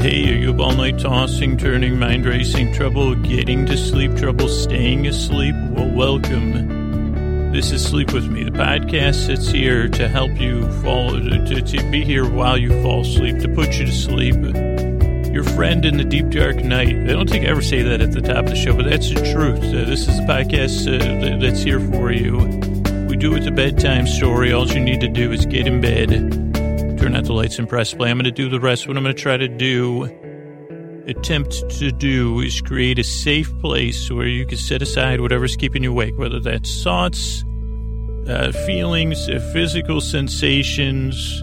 hey, are you up all night tossing, turning, mind racing, trouble getting to sleep, trouble staying asleep? Well, welcome. This is Sleep With Me, the podcast that's here to help you fall, to, to be here while you fall asleep, to put you to sleep. Your friend in the deep dark night. I don't think I ever say that at the top of the show, but that's the truth. Uh, this is the podcast uh, that's here for you. We do it the bedtime story. All you need to do is get in bed out the lights and press play. I'm going to do the rest. What I'm going to try to do, attempt to do, is create a safe place where you can set aside whatever's keeping you awake, whether that's thoughts, uh, feelings, uh, physical sensations,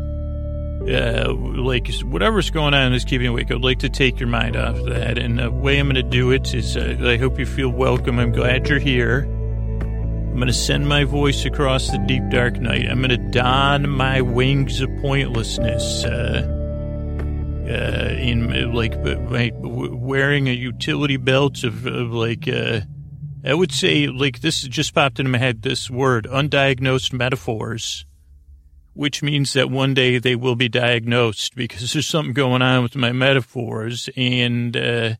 uh, like whatever's going on is keeping you awake. I'd like to take your mind off that. And the way I'm going to do it is uh, I hope you feel welcome. I'm glad you're here. I'm going to send my voice across the deep dark night. I'm going to don my wings of pointlessness, uh, uh, in like wearing a utility belt of, of like, uh, I would say like this just popped into my head. This word, undiagnosed metaphors, which means that one day they will be diagnosed because there's something going on with my metaphors and. Uh,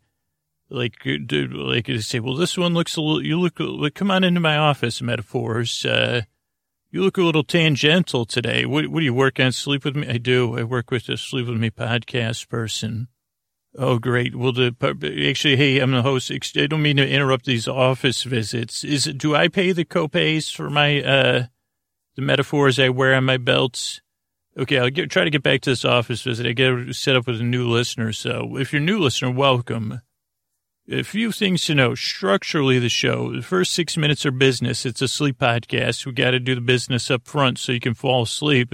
like like to say, well, this one looks a little. You look like come on into my office. Metaphors. Uh, you look a little tangential today. What, what do you work on? Sleep with me? I do. I work with a Sleep with Me podcast person. Oh, great. Well, the actually, hey, I'm the host. I don't mean to interrupt these office visits. Is? Do I pay the copays for my uh the metaphors I wear on my belts? Okay, I'll get, try to get back to this office visit. I get set up with a new listener. So if you're a new listener, welcome. A few things to know. Structurally, the show, the first six minutes are business. It's a sleep podcast. We got to do the business up front so you can fall asleep.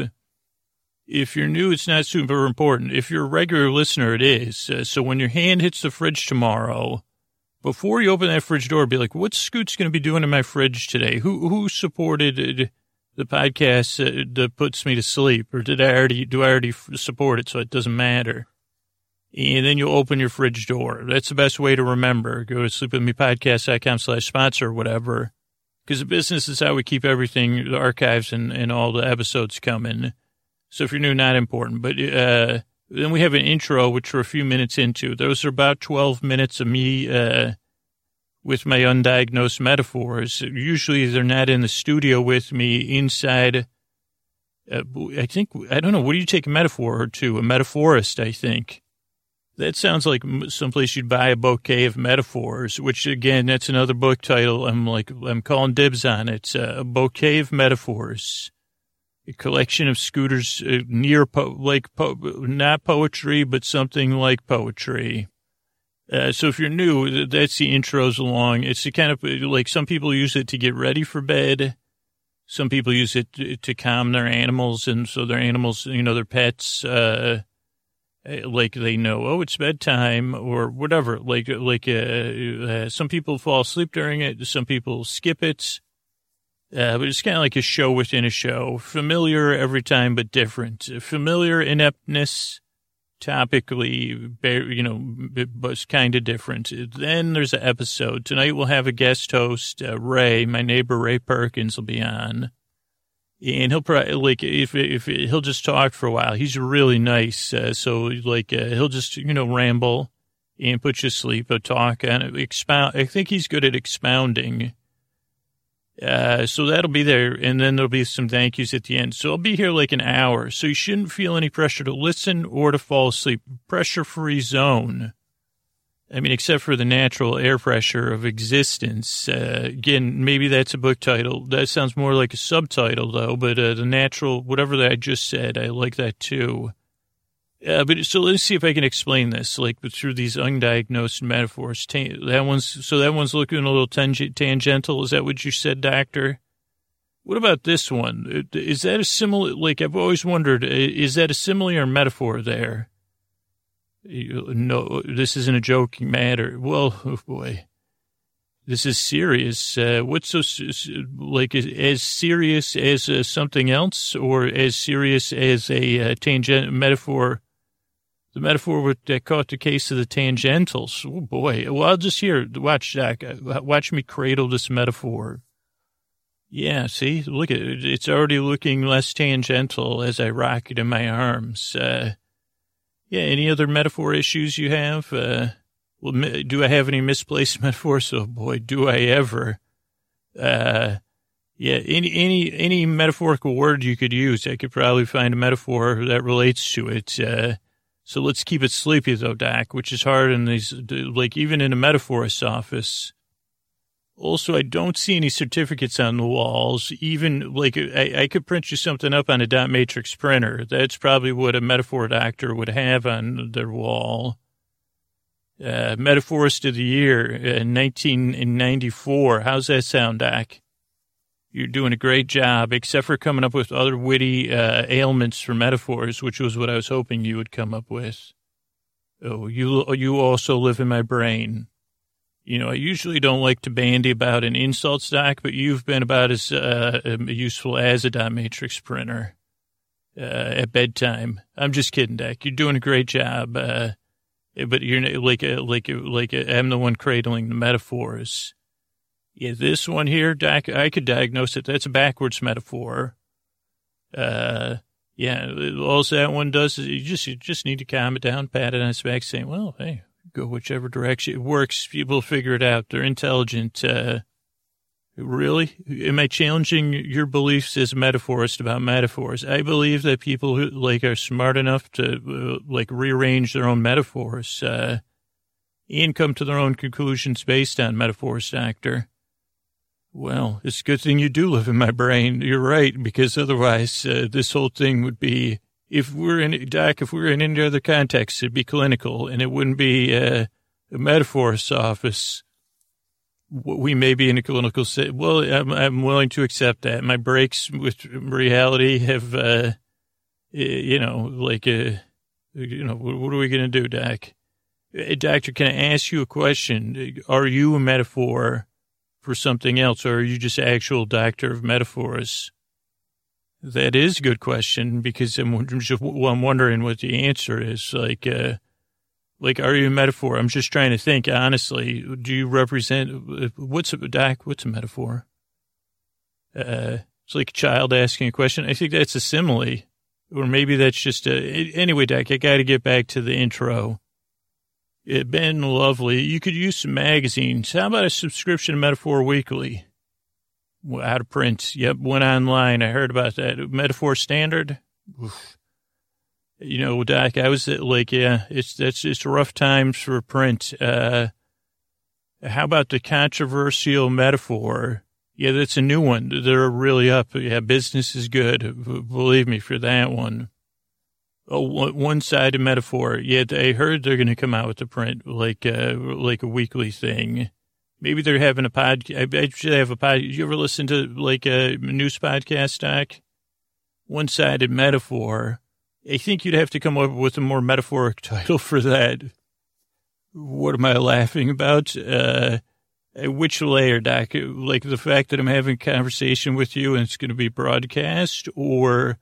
If you're new, it's not super important. If you're a regular listener, it is. Uh, so when your hand hits the fridge tomorrow, before you open that fridge door, be like, what's Scoot's going to be doing in my fridge today? Who, who supported uh, the podcast uh, that puts me to sleep? Or did I already, do I already support it so it doesn't matter? And then you'll open your fridge door. That's the best way to remember. Go to sleepwithmepodcast.com slash sponsor or whatever. Because the business is how we keep everything, the archives and, and all the episodes coming. So if you're new, not important. But uh, then we have an intro, which we're a few minutes into. Those are about 12 minutes of me uh, with my undiagnosed metaphors. Usually they're not in the studio with me inside. Uh, I think, I don't know, what do you take a metaphor to? A metaphorist, I think. That sounds like someplace you'd buy a bouquet of metaphors, which again, that's another book title. I'm like, I'm calling dibs on it. Uh, a bouquet of metaphors, a collection of scooters uh, near, po- like, po- not poetry, but something like poetry. Uh, so if you're new, that's the intros along. It's the kind of like some people use it to get ready for bed. Some people use it to, to calm their animals, and so their animals, you know, their pets, uh, uh, like they know, oh, it's bedtime or whatever. Like, like, uh, uh, some people fall asleep during it. Some people skip it. Uh, but it's kind of like a show within a show. Familiar every time, but different. Familiar ineptness, topically, you know, but kind of different. Then there's an episode. Tonight we'll have a guest host, uh, Ray. My neighbor Ray Perkins will be on and he'll probably like if if he'll just talk for a while. He's really nice, uh, so like uh, he'll just you know ramble and put you to sleep or talk and expound. I think he's good at expounding. Uh, so that'll be there, and then there'll be some thank yous at the end. So I'll be here like an hour, so you shouldn't feel any pressure to listen or to fall asleep. Pressure free zone. I mean, except for the natural air pressure of existence. Uh, again, maybe that's a book title. That sounds more like a subtitle, though. But uh, the natural, whatever that I just said, I like that too. Uh, but so let's see if I can explain this, like through these undiagnosed metaphors. That one's so that one's looking a little tang- tangential. Is that what you said, Doctor? What about this one? Is that a similar? Like I've always wondered, is that a similar metaphor there? No, this isn't a joking matter. Well, oh boy, this is serious. Uh, what's so like as serious as uh, something else, or as serious as a uh, tangent metaphor? The metaphor that caught the case of the tangentials. Oh boy! Well, I'll just hear watch Jack. Watch me cradle this metaphor. Yeah, see, look at it. It's already looking less tangential as I rock it in my arms. Uh, yeah, any other metaphor issues you have? Uh, well, do I have any misplaced metaphors? Oh boy, do I ever. Uh, yeah, any, any, any metaphorical word you could use, I could probably find a metaphor that relates to it. Uh, so let's keep it sleepy though, Doc, which is hard in these, like even in a metaphorist's office. Also, I don't see any certificates on the walls. Even like I, I could print you something up on a dot matrix printer. That's probably what a metaphor doctor would have on their wall. Uh, Metaphorist of the Year in 1994. How's that sound, Doc? You're doing a great job, except for coming up with other witty uh, ailments for metaphors, which was what I was hoping you would come up with. Oh, you you also live in my brain. You know, I usually don't like to bandy about an insult stock, but you've been about as uh, um, useful as a dot matrix printer uh, at bedtime. I'm just kidding, Doc. You're doing a great job. Uh, but you're like a, like a, like a, I'm the one cradling the metaphors. Yeah, this one here, Doc, I could diagnose it. That's a backwards metaphor. Uh, yeah, all that one does is you just you just need to calm it down, pat it on its back, saying, "Well, hey, go whichever direction it works. People figure it out. They're intelligent." Uh, Really? Am I challenging your beliefs as a metaphorist about metaphors? I believe that people who like are smart enough to uh, like rearrange their own metaphors, uh, and come to their own conclusions based on metaphors, doctor. Well, it's a good thing you do live in my brain. You're right, because otherwise, uh, this whole thing would be, if we're in, Doc, if we are in any other context, it'd be clinical and it wouldn't be uh, a metaphorist's office we may be in a clinical state. Well, I'm, I'm willing to accept that. My breaks with reality have, uh, you know, like, uh, you know, what are we going to do, Doc? Uh, doctor, can I ask you a question? Are you a metaphor for something else, or are you just actual doctor of metaphors? That is a good question because I'm just, well, I'm wondering what the answer is. Like, uh, like, are you a metaphor? I'm just trying to think, honestly. Do you represent, what's a, Doc, what's a metaphor? Uh, it's like a child asking a question. I think that's a simile. Or maybe that's just a, anyway, Doc, I got to get back to the intro. It been lovely. You could use some magazines. How about a subscription to Metaphor Weekly? Out of print. Yep, went online. I heard about that. Metaphor Standard. Oof you know, Doc, I was like, yeah, it's that's just rough times for print. Uh, how about the controversial metaphor? Yeah, that's a new one. They're really up. Yeah, business is good. Believe me for that one. Oh, one-sided metaphor. Yeah, I heard they're going to come out with the print like uh, like a weekly thing. Maybe they're having a pod. I should have a pod. You ever listen to like a news podcast, Doc? One-sided metaphor I think you'd have to come up with a more metaphoric title for that. What am I laughing about? Uh, which layer, Doc? Like the fact that I'm having a conversation with you and it's going to be broadcast, or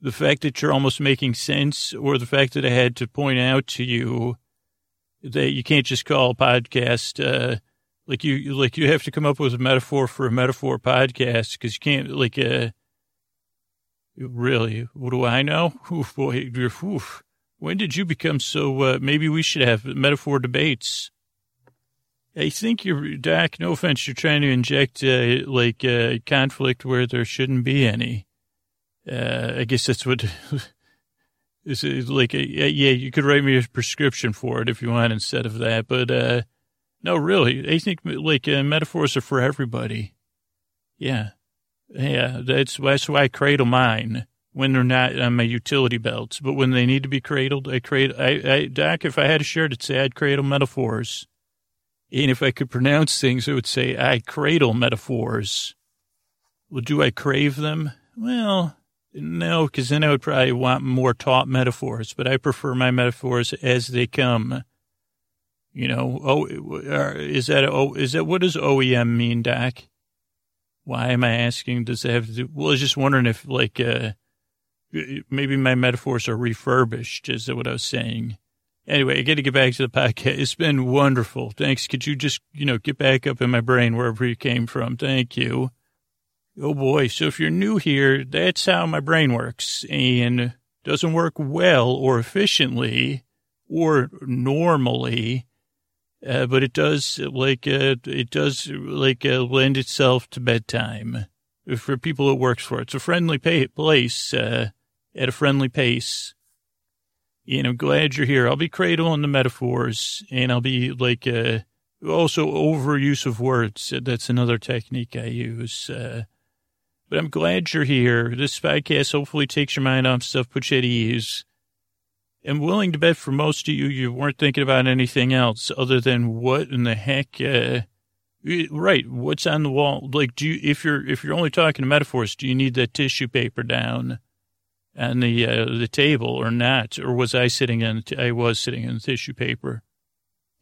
the fact that you're almost making sense, or the fact that I had to point out to you that you can't just call a podcast, uh, like you, like you have to come up with a metaphor for a metaphor podcast because you can't, like, uh, Really? What do I know? Oof, boy, oof. When did you become so, uh, maybe we should have metaphor debates. I think you're, Doc, no offense, you're trying to inject, uh, like, uh, conflict where there shouldn't be any. Uh, I guess that's what, is like, a, yeah, you could write me a prescription for it if you want instead of that. But, uh, no, really, I think, like, uh, metaphors are for everybody. Yeah. Yeah, that's that's why I cradle mine when they're not on my utility belts. But when they need to be cradled, I cradle. I, I Doc, if I had a shirt, it'd say I'd cradle metaphors. And if I could pronounce things, it would say I cradle metaphors. Well, do I crave them? Well, no, because then I would probably want more taught metaphors. But I prefer my metaphors as they come. You know, oh, is that oh, is that what does OEM mean, Doc? Why am I asking? Does it have to do? Well, I was just wondering if, like, uh, maybe my metaphors are refurbished. Is that what I was saying? Anyway, I got to get back to the podcast. It's been wonderful. Thanks. Could you just, you know, get back up in my brain wherever you came from? Thank you. Oh boy. So if you're new here, that's how my brain works and doesn't work well or efficiently or normally, uh, but it does like uh, it does like uh, lend itself to bedtime for people it works for. It's a friendly pay- place uh, at a friendly pace. And I'm glad you're here. I'll be cradling the metaphors, and I'll be like uh, also overuse of words. That's another technique I use. Uh, but I'm glad you're here. This podcast hopefully takes your mind off stuff, puts you at ease. I'm willing to bet for most of you, you weren't thinking about anything else other than what in the heck, uh, right. What's on the wall? Like, do you, if you're, if you're only talking metaphors, do you need that tissue paper down on the, uh, the table or not? Or was I sitting on, I was sitting on the tissue paper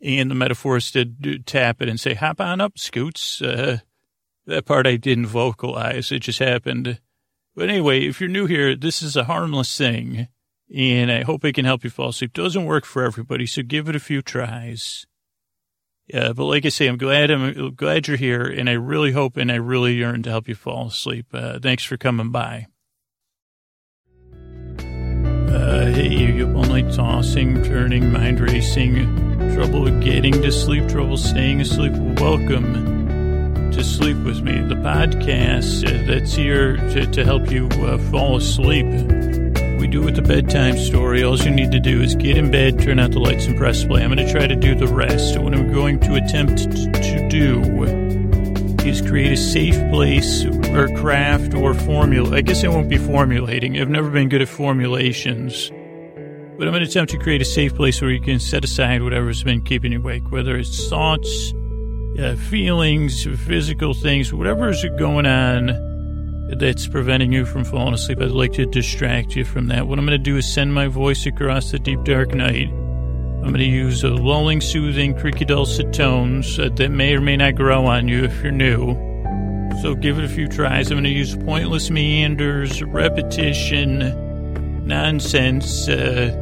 and the metaphors did tap it and say, hop on up, Scoots. Uh, that part I didn't vocalize. It just happened. But anyway, if you're new here, this is a harmless thing and I hope it can help you fall asleep. Doesn't work for everybody, so give it a few tries. Yeah, but like I say, I'm glad I'm glad you're here, and I really hope and I really yearn to help you fall asleep. Uh, thanks for coming by. Uh, hey, you all night tossing, turning, mind racing, trouble getting to sleep, trouble staying asleep. Welcome to Sleep with Me, the podcast uh, that's here to, to help you uh, fall asleep we do with the bedtime story, all you need to do is get in bed, turn out the lights, and press play. I'm going to try to do the rest. What I'm going to attempt to do is create a safe place or craft or formula. I guess I won't be formulating. I've never been good at formulations. But I'm going to attempt to create a safe place where you can set aside whatever's been keeping you awake, whether it's thoughts, uh, feelings, physical things, whatever's going on that's preventing you from falling asleep. I'd like to distract you from that. What I'm going to do is send my voice across the deep dark night. I'm going to use a lulling, soothing, creaky, dulcet tones that may or may not grow on you if you're new. So give it a few tries. I'm going to use pointless meanders, repetition, nonsense, uh,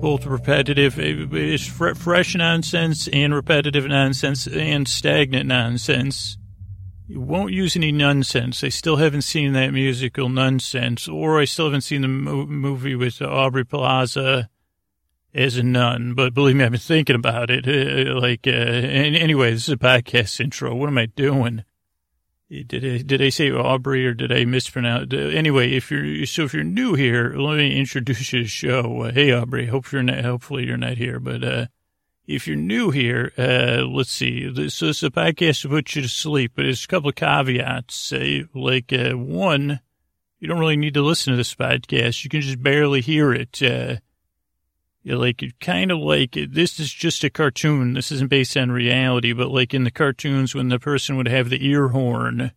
both repetitive, uh, fresh nonsense and repetitive nonsense and stagnant nonsense. You won't use any nonsense. I still haven't seen that musical nonsense, or I still haven't seen the mo- movie with Aubrey Plaza as a nun. But believe me, I've been thinking about it. Uh, like, uh, anyway, this is a podcast intro. What am I doing? Did I, did I say Aubrey or did I mispronounce? Anyway, if you're so if you're new here, let me introduce you to the show. Uh, hey, Aubrey. Hope you're not. Hopefully you're not here, but uh, if you're new here, uh, let's see. This, this is a podcast to put you to sleep, but there's a couple of caveats. Say, like, uh, one, you don't really need to listen to this podcast. You can just barely hear it. Uh, you like, kind of like, this is just a cartoon. This isn't based on reality, but like in the cartoons when the person would have the ear horn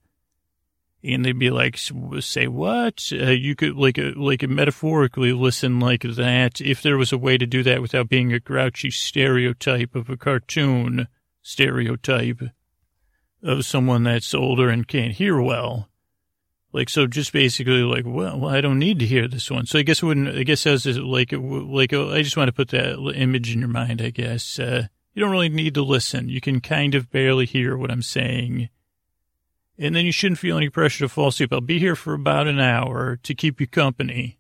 and they'd be like, say what? Uh, you could like, uh, like metaphorically listen like that. If there was a way to do that without being a grouchy stereotype of a cartoon stereotype of someone that's older and can't hear well. Like, so just basically like, well, I don't need to hear this one. So I guess it wouldn't, I guess as like, like, I just want to put that image in your mind, I guess. Uh, you don't really need to listen. You can kind of barely hear what I'm saying and then you shouldn't feel any pressure to fall asleep. I'll be here for about an hour to keep you company.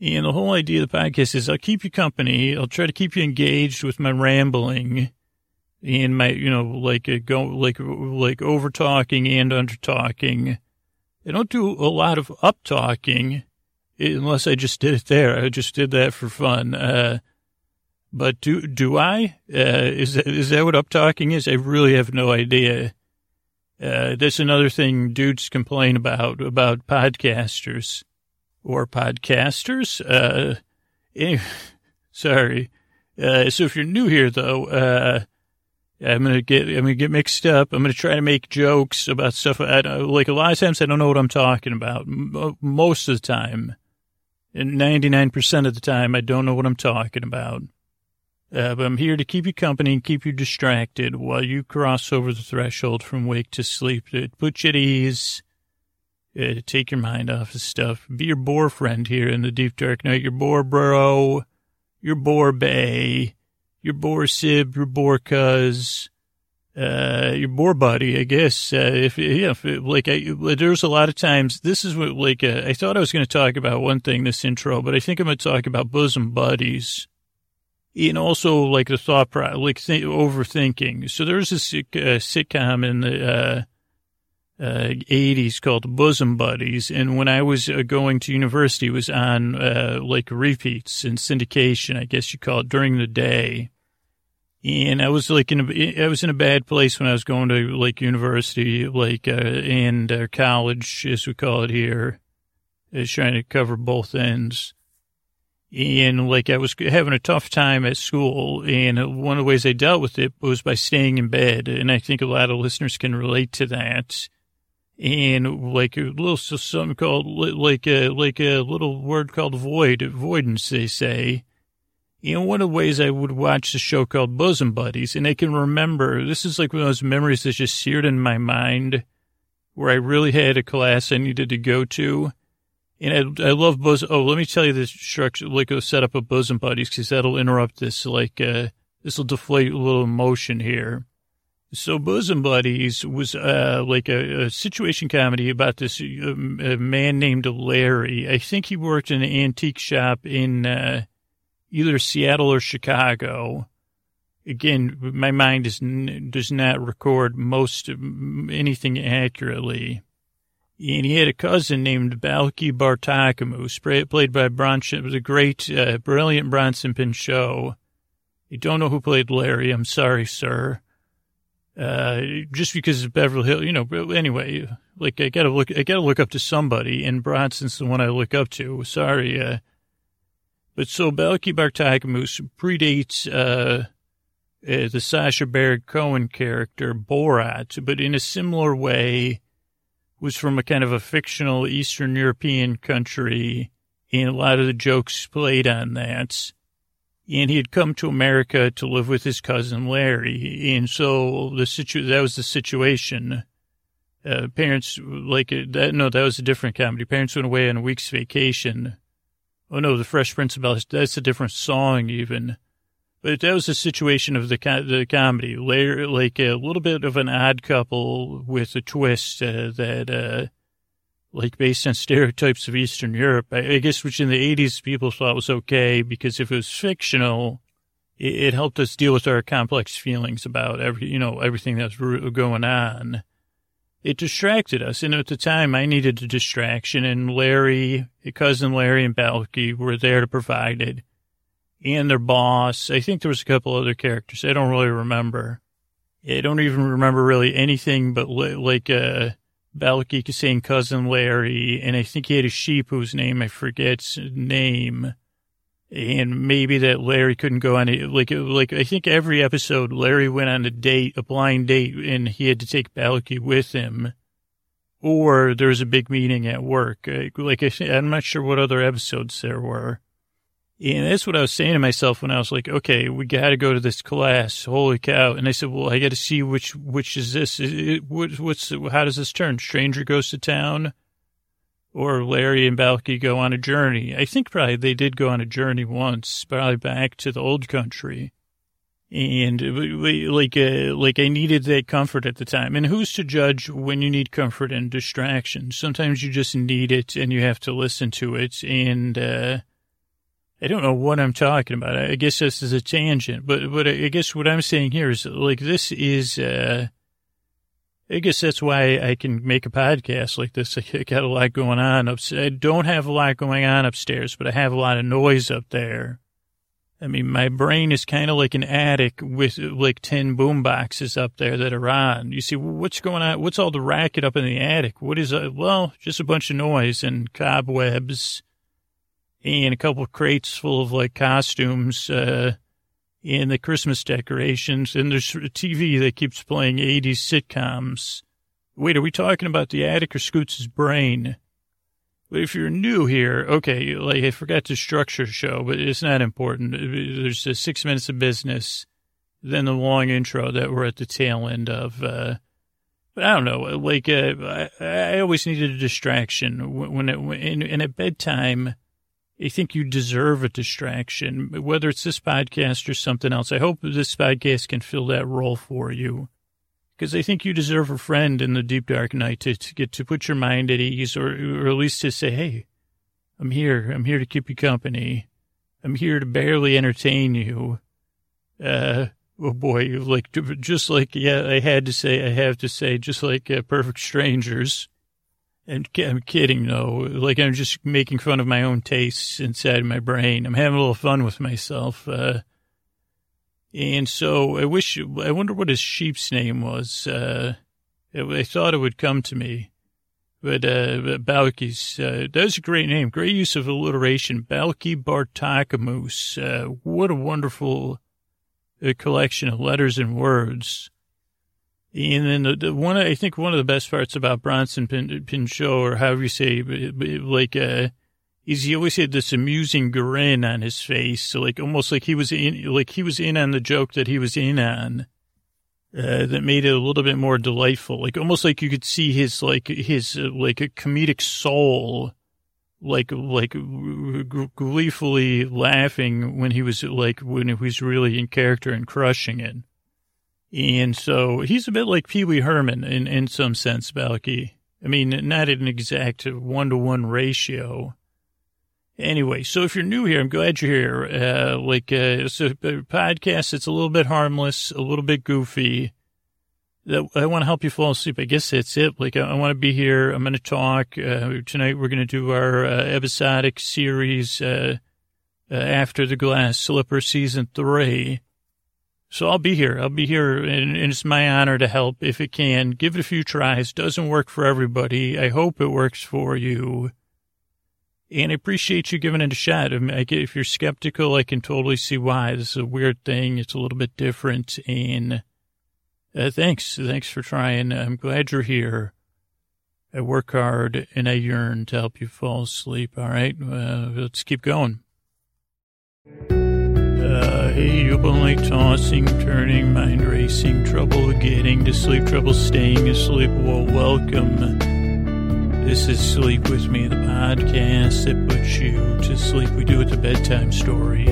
And the whole idea of the podcast is I'll keep you company. I'll try to keep you engaged with my rambling and my, you know, like uh, go, like, like over talking and under talking. I don't do a lot of up talking unless I just did it there. I just did that for fun. Uh, but do, do I? Uh, is that, is that what up talking is? I really have no idea. Uh, that's another thing dudes complain about, about podcasters or podcasters. Uh, anyway, sorry. Uh, so if you're new here though, uh, I'm gonna get I'm gonna get mixed up. I'm gonna try to make jokes about stuff. I like a lot of times I don't know what I'm talking about. most of the time, and 99 percent of the time I don't know what I'm talking about. Uh, but I'm here to keep you company and keep you distracted while you cross over the threshold from wake to sleep. To put you at ease, uh, take your mind off of stuff. Be your bore friend here in the deep dark night. Your bore bro, your bore bay, your bore sib, your bore cuz, uh, your bore buddy, I guess. Uh, if, yeah, if, like, I, there's a lot of times, this is what, like, uh, I thought I was going to talk about one thing this intro, but I think I'm going to talk about bosom buddies and also like the thought pro, like th- overthinking. So there's this uh, sitcom in the uh, uh, 80s called Bosom Buddies, and when I was uh, going to university, it was on uh, like repeats and syndication, I guess you call it, during the day. And I was like in a, I was in a bad place when I was going to like university, like uh, and college, as we call it here, is trying to cover both ends and like I was having a tough time at school, and one of the ways I dealt with it was by staying in bed, and I think a lot of listeners can relate to that. And like a little something called like a like a little word called void avoidance, they say. And one of the ways I would watch the show called Bosom Buddies, and I can remember this is like one of those memories that's just seared in my mind, where I really had a class I needed to go to and I, I love bosom. Oh, let me tell you this structure, like a setup of bosom buddies, because that'll interrupt this. Like, uh, this will deflate a little emotion here. So bosom buddies was, uh, like a, a situation comedy about this uh, man named Larry. I think he worked in an antique shop in, uh, either Seattle or Chicago. Again, my mind is, does not record most anything accurately and he had a cousin named Balki Bartokomous, played by Bronson, the great, uh, brilliant Bronson Pinchot. You don't know who played Larry. I'm sorry, sir. Uh, just because of Beverly Hill, you know, anyway, like I gotta look, I gotta look up to somebody and Bronson's the one I look up to. Sorry. Uh, but so Balki Bartokomous predates, uh, uh, the Sacha Baron Cohen character Borat, but in a similar way, was from a kind of a fictional Eastern European country, and a lot of the jokes played on that. And he had come to America to live with his cousin Larry, and so the situ that was the situation. Uh, parents like that. No, that was a different comedy. Parents went away on a week's vacation. Oh no, the Fresh Prince of Bel That's a different song even. But that was the situation of the the comedy, like a little bit of an odd couple with a twist uh, that, uh, like based on stereotypes of Eastern Europe. I, guess which in the '80s people thought was okay because if it was fictional, it, it, helped us deal with our complex feelings about every, you know, everything that's going on. It distracted us, and at the time, I needed a distraction, and Larry, cousin Larry, and Balki were there to provide it and their boss. I think there was a couple other characters. I don't really remember. I don't even remember really anything but like uh, Balki saying cousin Larry, and I think he had a sheep whose name I forget's name. And maybe that Larry couldn't go on it. Like, like I think every episode, Larry went on a date, a blind date, and he had to take Balki with him. Or there was a big meeting at work. Like, I, I'm not sure what other episodes there were. And that's what I was saying to myself when I was like, okay, we got to go to this class. Holy cow. And I said, well, I got to see which, which is this? It, what, what's, how does this turn? Stranger goes to town or Larry and Balki go on a journey. I think probably they did go on a journey once, probably back to the old country. And like, uh, like I needed that comfort at the time. And who's to judge when you need comfort and distraction? Sometimes you just need it and you have to listen to it. And, uh, I don't know what I'm talking about. I guess this is a tangent, but but I guess what I'm saying here is like this is. Uh, I guess that's why I can make a podcast like this. I got a lot going on. I don't have a lot going on upstairs, but I have a lot of noise up there. I mean, my brain is kind of like an attic with like 10 boom boxes up there that are on. You see, what's going on? What's all the racket up in the attic? What is, uh, well, just a bunch of noise and cobwebs and a couple crates full of like costumes, uh, and the Christmas decorations. And there's a TV that keeps playing 80s sitcoms. Wait, are we talking about the attic or Scoots' brain? But if you're new here, okay, like I forgot to structure show, but it's not important. There's uh, six minutes of business, then the long intro that we're at the tail end of. Uh, but I don't know, like uh, I, I, always needed a distraction when, it, when and at bedtime I think you deserve a distraction, whether it's this podcast or something else. I hope this podcast can fill that role for you because I think you deserve a friend in the deep dark night to, to get to put your mind at ease or, or at least to say, Hey, I'm here. I'm here to keep you company. I'm here to barely entertain you. Uh, oh boy, like just like yeah, I had to say, I have to say, just like uh, Perfect Strangers. And I'm kidding, though. Like I'm just making fun of my own tastes inside my brain. I'm having a little fun with myself. Uh, and so I wish, I wonder what his sheep's name was. Uh, I thought it would come to me. But, uh, Balkis, uh, that was a great name. Great use of alliteration. Balki Bartokomous. Uh, what a wonderful uh, collection of letters and words. And then the, the one, I think one of the best parts about Bronson Pin, Pinchot, or however you say, like, uh, is he always had this amusing grin on his face. So like, almost like he was in, like he was in on the joke that he was in on uh, that made it a little bit more delightful. Like almost like you could see his like his uh, like a comedic soul, like like gleefully laughing when he was like when he was really in character and crushing it. And so he's a bit like Pee Wee Herman in in some sense, Balki. I mean, not in an exact one to one ratio. Anyway, so if you're new here, I'm glad you're here. Uh, like, uh, it's a, a podcast. It's a little bit harmless, a little bit goofy. That I want to help you fall asleep. I guess that's it. Like, I, I want to be here. I'm going to talk. Uh, tonight we're going to do our uh, episodic series, uh, uh, After the Glass Slipper season three. So I'll be here. I'll be here, and, and, it's my honor to help if it can. Give it a few tries. Doesn't work for everybody. I hope it works for you. And I appreciate you giving it a shot. I mean, if you're skeptical, I can totally see why. This is a weird thing. It's a little bit different. And uh, thanks. Thanks for trying. I'm glad you're here. I work hard and I yearn to help you fall asleep. All right. Uh, let's keep going. Uh, hey, been like tossing, turning, mind racing, trouble getting to sleep, trouble staying asleep. Well, welcome this is Sleep With Me, the podcast that puts you to sleep. We do it the bedtime story.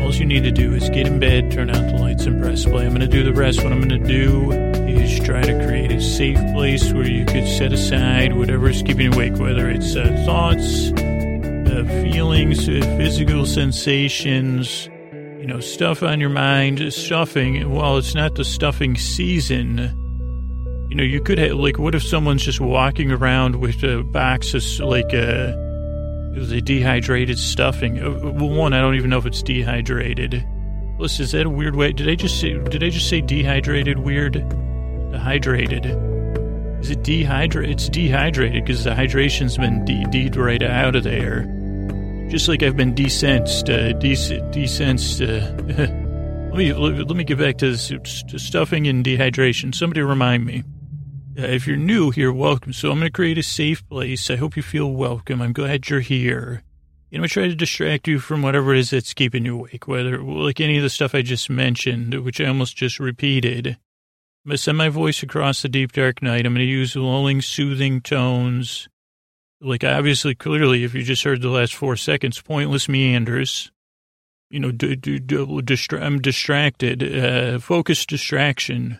All you need to do is get in bed, turn out the lights, and press play. I'm going to do the rest. What I'm going to do is try to create a safe place where you could set aside whatever is keeping you awake, whether it's uh, thoughts, uh, feelings, uh, physical sensations, you know, stuff on your mind, stuffing. While it's not the stuffing season, you know, you could have, like, what if someone's just walking around with a box of, like, uh, the dehydrated stuffing? Uh, well, one, I don't even know if it's dehydrated. Listen, is that a weird way? Did I just say, did I just say dehydrated weird? Dehydrated. Is it dehydrated? It's dehydrated because the hydration's been de- de- right out of there. Just like I've been decensed, uh, de- decensed, uh, let me, let me get back to this to stuffing and dehydration. Somebody remind me. Uh, if you're new here, welcome. So I'm going to create a safe place. I hope you feel welcome. I'm glad you're here. You know, I try to distract you from whatever it is that's keeping you awake, whether like any of the stuff I just mentioned, which I almost just repeated. I'm going to send my voice across the deep dark night. I'm going to use lulling, soothing tones. Like obviously, clearly, if you just heard the last four seconds, pointless meanders. You know, d- d- d- distra- I'm distracted. Uh, focused distraction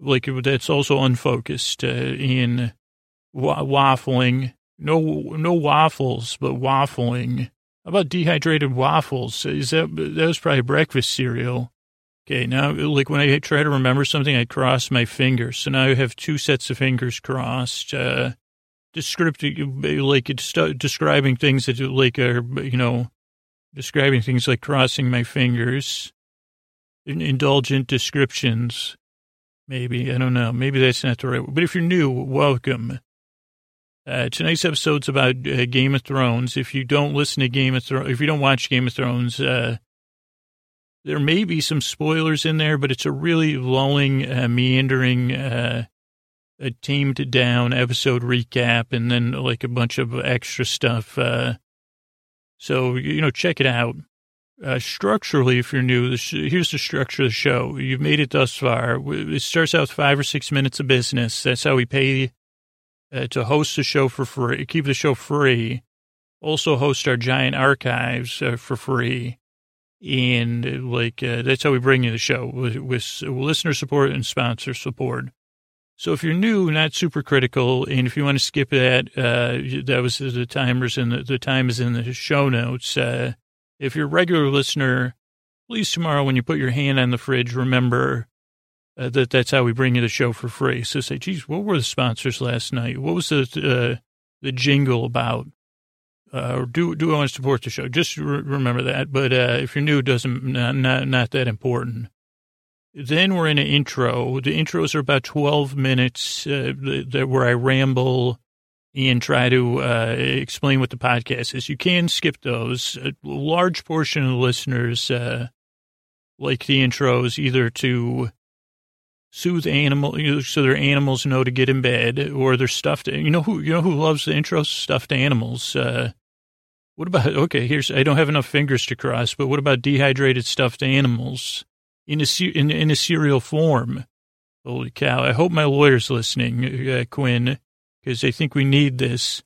like that's also unfocused uh, in wa- waffling. No, no waffles, but waffling. How about dehydrated waffles? Is that that was probably breakfast cereal? Okay, now like when I try to remember something, I cross my fingers. So now I have two sets of fingers crossed. Uh, descriptive, like it's describing things that like are you know describing things like crossing my fingers. Indulgent descriptions. Maybe. I don't know. Maybe that's not the right word. But if you're new, welcome. Uh, tonight's episode's about uh, Game of Thrones. If you don't listen to Game of Thrones, if you don't watch Game of Thrones, uh, there may be some spoilers in there, but it's a really lulling, uh, meandering, uh, a tamed down episode recap and then like a bunch of extra stuff. Uh, so, you know, check it out. Uh, structurally, if you're new, here's the structure of the show. You've made it thus far. It starts out with five or six minutes of business. That's how we pay uh, to host the show for free, keep the show free. Also host our giant archives uh, for free. And like, uh, that's how we bring you the show with, with listener support and sponsor support. So if you're new, not super critical, and if you want to skip that, uh, that was the timers and the, the time is in the show notes. Uh, if you're a regular listener, please tomorrow when you put your hand on the fridge, remember uh, that that's how we bring you the show for free. So say, geez, what were the sponsors last night? What was the uh, the jingle about? Uh, do do I want to support the show? Just re- remember that. But uh, if you're new, it doesn't not, not not that important. Then we're in an intro. The intros are about 12 minutes uh, where I ramble and try to uh, explain what the podcast is. You can skip those. A large portion of the listeners uh, like the intros either to soothe animals so their animals know to get in bed, or they're stuffed. You know who you know who loves the intros? Stuffed animals. Uh, what about okay? Here's I don't have enough fingers to cross, but what about dehydrated stuffed animals? In a, in, in a cereal form. Holy cow. I hope my lawyer's listening, uh, Quinn, because I think we need this.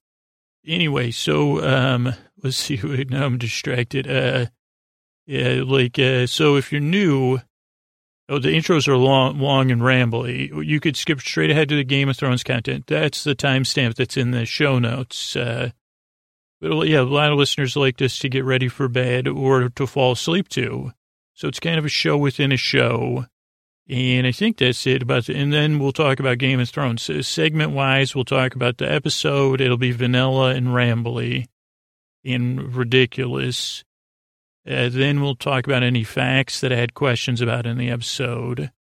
Anyway, so, um, let's see. Now I'm distracted. Uh, yeah, like, uh, so if you're new, oh, the intros are long, long and rambly. You could skip straight ahead to the Game of Thrones content. That's the timestamp that's in the show notes. Uh, but yeah, a lot of listeners like this to get ready for bed or to fall asleep to. So it's kind of a show within a show. And I think that's it about the, and then we'll talk about Game of Thrones. So segment wise, we'll talk about the episode. It'll be vanilla and rambly and ridiculous. Uh, then we'll talk about any facts that I had questions about in the episode.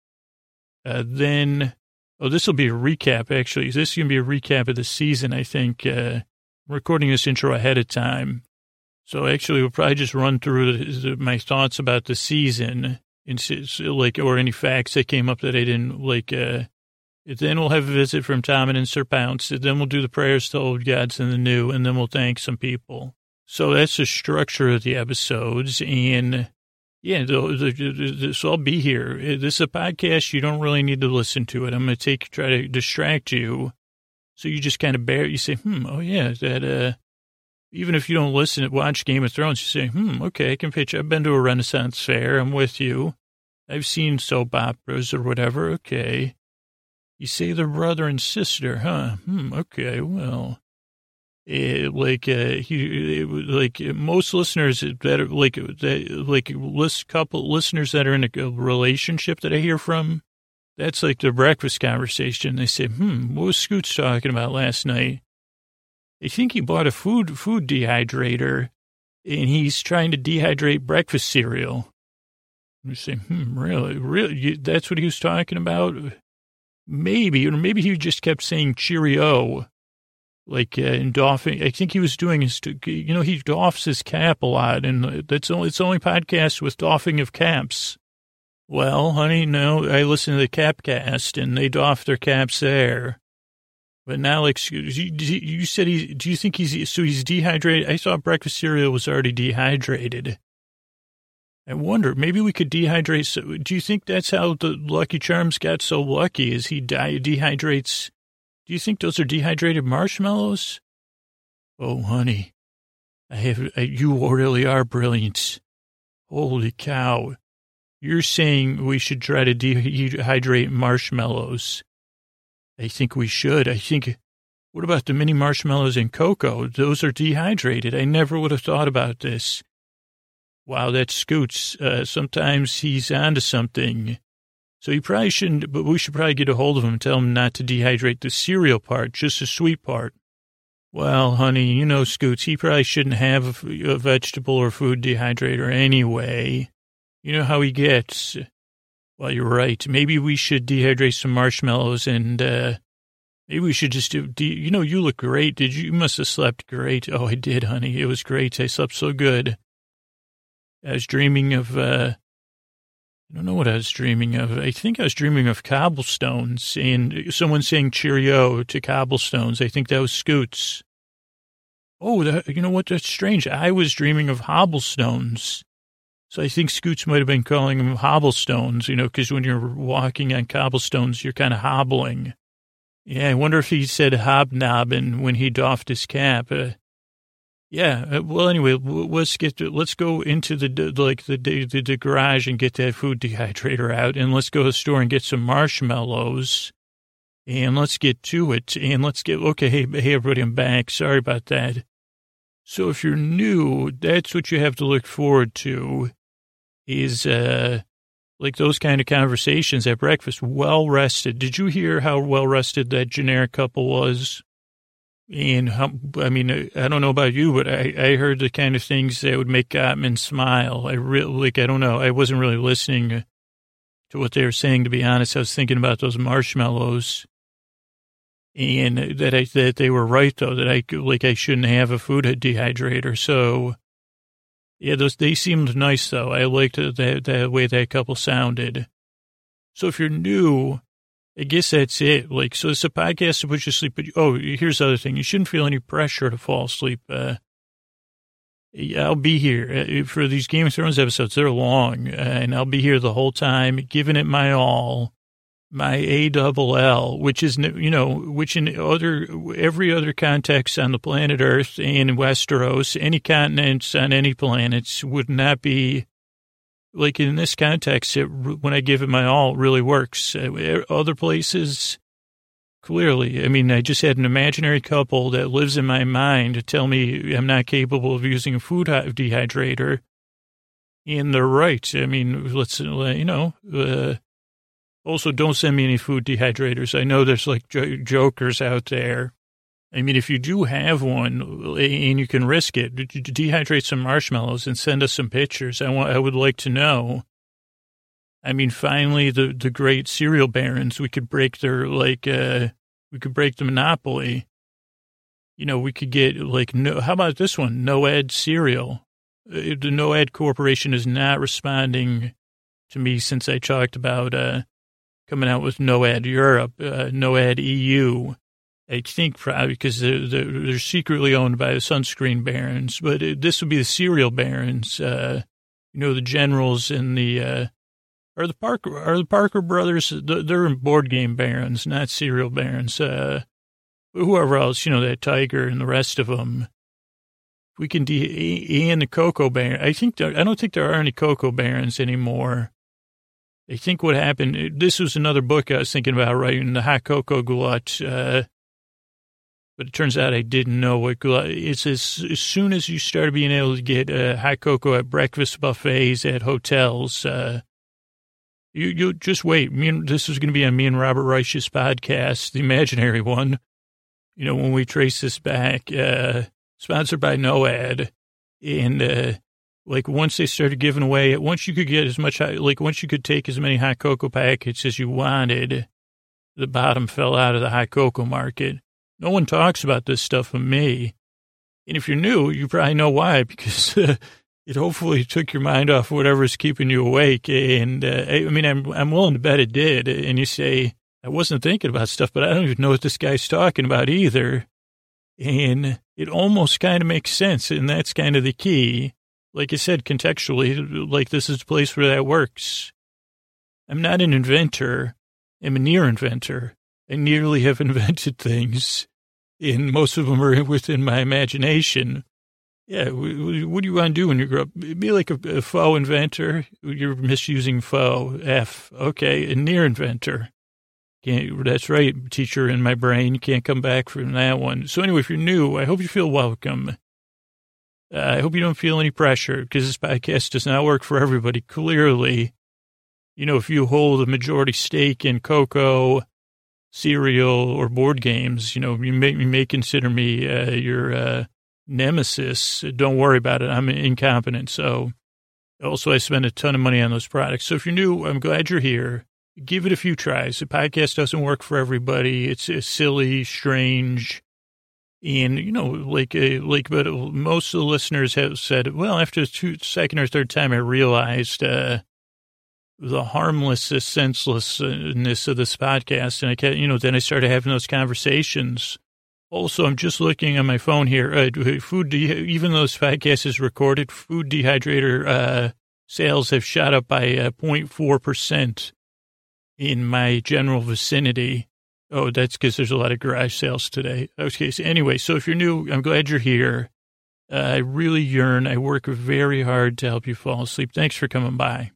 Uh, then, oh, this will be a recap, actually. This is going to be a recap of the season, I think. Uh, recording this intro ahead of time. So actually, we'll probably just run through my thoughts about the season and like, or any facts that came up that I didn't like. Uh, then we'll have a visit from Tom and Sir Pounce. Then we'll do the prayers to old gods and the new, and then we'll thank some people. So that's the structure of the episodes. And yeah, the, the, the, so I'll be here. This is a podcast. You don't really need to listen to it. I'm going to take, try to distract you. So you just kind of bear, you say, hmm, oh yeah, that, uh, even if you don't listen watch Game of Thrones, you say, hmm, okay, I can pitch. I've been to a Renaissance fair. I'm with you. I've seen soap operas or whatever. Okay. You say they're brother and sister, huh? Hmm, okay, well. It, like uh, he, it, like most listeners that are like that, like list couple listeners that are in a relationship that I hear from, that's like the breakfast conversation. They say, "Hmm, what was Scoots talking about last night?" I think he bought a food food dehydrator, and he's trying to dehydrate breakfast cereal. You say, hmm, really, really, that's what he was talking about? Maybe, or maybe he just kept saying Cheerio, like uh, in doffing. I think he was doing his, you know, he doffs his cap a lot, and that's only it's only podcast with doffing of caps. Well, honey, no, I listen to the Capcast, and they doff their caps there. But now, like, you, you said, he, do you think he's, so he's dehydrated? I thought breakfast cereal was already dehydrated. I wonder, maybe we could dehydrate. So, do you think that's how the Lucky Charms got so lucky? Is he dehydrates? Do you think those are dehydrated marshmallows? Oh, honey, I have, I, you really are brilliant. Holy cow. You're saying we should try to dehydrate marshmallows. I think we should. I think, what about the mini marshmallows and cocoa? Those are dehydrated. I never would have thought about this. Wow, that Scoots. Uh, sometimes he's onto something. So he probably shouldn't, but we should probably get a hold of him and tell him not to dehydrate the cereal part, just the sweet part. Well, honey, you know, Scoots, he probably shouldn't have a vegetable or food dehydrator anyway. You know how he gets. Well, you're right. Maybe we should dehydrate some marshmallows and uh, maybe we should just do. You know, you look great. Did you? You must have slept great. Oh, I did, honey. It was great. I slept so good. I was dreaming of. Uh, I don't know what I was dreaming of. I think I was dreaming of cobblestones and someone saying cheerio to cobblestones. I think that was Scoots. Oh, that, you know what? That's strange. I was dreaming of hobblestones. So I think Scoots might have been calling them hobblestones, you know, because when you're walking on cobblestones, you're kind of hobbling. Yeah, I wonder if he said hobnobbing when he doffed his cap. Uh, yeah. Uh, well, anyway, let's get to, let's go into the like the, the the garage and get that food dehydrator out, and let's go to the store and get some marshmallows, and let's get to it, and let's get okay. Hey, hey, everybody, I'm back. Sorry about that. So if you're new, that's what you have to look forward to is uh, like those kind of conversations at breakfast. Well rested. Did you hear how well rested that generic couple was? And how, I mean, I don't know about you, but I, I heard the kind of things that would make Gottman smile. I really, like, I don't know. I wasn't really listening to what they were saying, to be honest. I was thinking about those marshmallows and that I, that they were right though, that I, like, I shouldn't have a food dehydrator. So, yeah, those, they seemed nice though. I liked the, the way that couple sounded. So if you're new, I guess that's it. Like, so it's a podcast to put you to sleep. But oh, here's the other thing: you shouldn't feel any pressure to fall asleep. Uh, I'll be here uh, for these Game of Thrones episodes. They're long, uh, and I'll be here the whole time, giving it my all, my A double L, which is you know, which in other every other context on the planet Earth and Westeros, any continents on any planets would not be like in this context, it, when I give it my all, it really works. Uh, other places, clearly, I mean, I just had an imaginary couple that lives in my mind to tell me I'm not capable of using a food dehydrator. And they're right. I mean, let's, you know, uh, also don't send me any food dehydrators. I know there's like jokers out there I mean, if you do have one and you can risk it, dehydrate some marshmallows and send us some pictures. I want, I would like to know. I mean, finally, the, the great cereal barons, we could break their, like, uh, we could break the monopoly. You know, we could get, like, no, how about this one? NOAD cereal. Uh, the NOAD Corporation is not responding to me since I talked about, uh, coming out with NOAD Europe, uh, NOAD EU I think probably because they're, they're, secretly owned by the sunscreen barons, but it, this would be the cereal barons. Uh, you know, the generals and the uh, are the Parker are the Parker brothers. They're board game barons, not cereal barons. Uh, whoever else, you know, that Tiger and the rest of them. We can de and the cocoa baron. I think there, I don't think there are any cocoa barons anymore. I think what happened. This was another book I was thinking about writing, the hot cocoa glut. Uh, but it turns out I didn't know what it's as, as soon as you start being able to get uh, hot cocoa at breakfast buffets at hotels. Uh, you you just wait. Me and, this is going to be on me and Robert Reich's podcast, the imaginary one. You know when we trace this back, uh, sponsored by NOAD, and uh, like once they started giving away, once you could get as much, like once you could take as many hot cocoa packets as you wanted, the bottom fell out of the hot cocoa market. No one talks about this stuff with me. And if you're new, you probably know why, because uh, it hopefully took your mind off whatever's keeping you awake. And uh, I mean, I'm, I'm willing to bet it did. And you say, I wasn't thinking about stuff, but I don't even know what this guy's talking about either. And it almost kind of makes sense. And that's kind of the key. Like I said, contextually, like this is a place where that works. I'm not an inventor. I'm a near inventor. I nearly have invented things, and most of them are within my imagination. Yeah, what do you want to do when you grow up? Be like a, a faux inventor. You're misusing faux. F. Okay, a near inventor. Can't, that's right, teacher in my brain. Can't come back from that one. So anyway, if you're new, I hope you feel welcome. Uh, I hope you don't feel any pressure because this podcast does not work for everybody. Clearly, you know, if you hold a majority stake in cocoa, cereal or board games, you know, you may, you may consider me uh, your uh, nemesis. Don't worry about it. I'm incompetent. So also I spend a ton of money on those products. So if you're new, I'm glad you're here. Give it a few tries. The podcast doesn't work for everybody. It's, it's silly, strange. And, you know, like, uh, like, but most of the listeners have said, well, after the second or third time, I realized, uh, the harmless senselessness of this podcast. And I can't, you know, then I started having those conversations. Also, I'm just looking on my phone here. Uh, food, de- even though this podcast is recorded, food dehydrator uh, sales have shot up by uh, 0.4% in my general vicinity. Oh, that's because there's a lot of garage sales today. Okay, so anyway, so if you're new, I'm glad you're here. Uh, I really yearn. I work very hard to help you fall asleep. Thanks for coming by.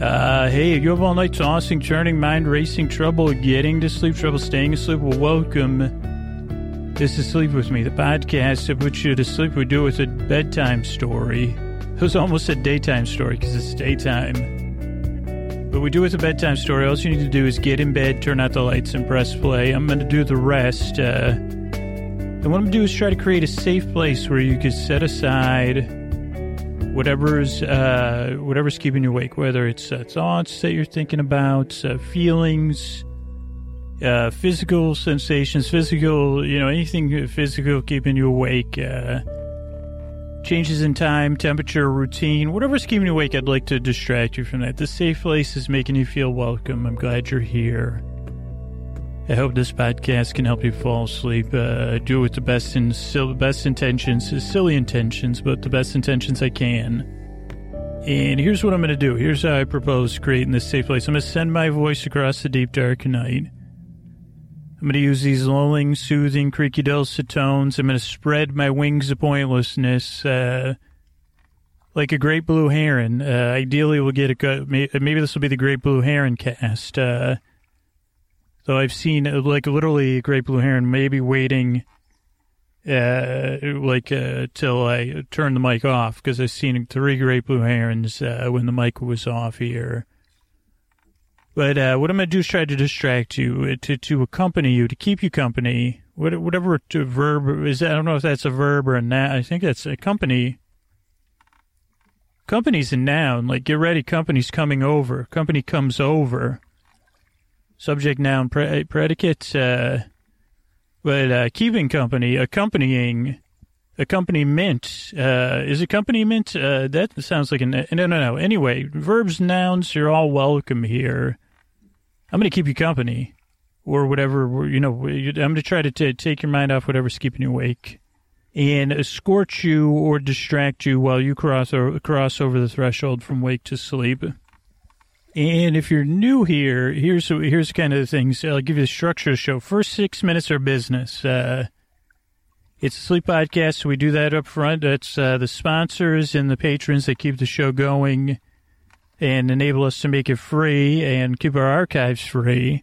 Uh, hey, you have all night tossing, turning, mind racing, trouble getting to sleep, trouble staying asleep. Well, welcome. This is Sleep With Me, the podcast that puts you to sleep. We do it with a bedtime story. It was almost a daytime story because it's daytime. But we do with a bedtime story. All you need to do is get in bed, turn out the lights, and press play. I'm going to do the rest. Uh, and what I'm going to do is try to create a safe place where you can set aside whatever's uh, whatever's keeping you awake, whether it's uh, thoughts that you're thinking about, uh, feelings, uh, physical sensations, physical, you know, anything physical keeping you awake. Changes in time, temperature, routine, whatever's keeping you awake, I'd like to distract you from that. The safe place is making you feel welcome. I'm glad you're here. I hope this podcast can help you fall asleep. Uh, do it with the best in best intentions, silly intentions, but the best intentions I can. And here's what I'm going to do. Here's how I propose creating this safe place. I'm going to send my voice across the deep dark night. I'm going to use these lulling, soothing, creaky dulcet tones. I'm going to spread my wings of pointlessness uh, like a great blue heron. Uh, ideally, we'll get a good. maybe this will be the great blue heron cast. Uh, though I've seen uh, like literally a great blue heron maybe waiting uh, like uh, till I turn the mic off because I've seen three great blue herons when the mic was off here. But uh, what I'm going to do is try to distract you, uh, to, to accompany you, to keep you company. Whatever verb is that? I don't know if that's a verb or a noun. I think that's a company. Company's a noun. Like, get ready, company's coming over. Company comes over. Subject, noun, pre- predicate. Uh, but uh, keeping company, accompanying, accompaniment. Uh, is accompaniment? Uh, that sounds like a no, no, no. Anyway, verbs, nouns, you're all welcome here. I'm going to keep you company, or whatever. You know, I'm going to try to t- take your mind off whatever's keeping you awake, and escort you or distract you while you cross or cross over the threshold from wake to sleep. And if you're new here, here's here's kind of the things. I'll give you the structure of the show. First six minutes are business. Uh, it's a sleep podcast, so we do that up front. That's uh, the sponsors and the patrons that keep the show going and enable us to make it free and keep our archives free.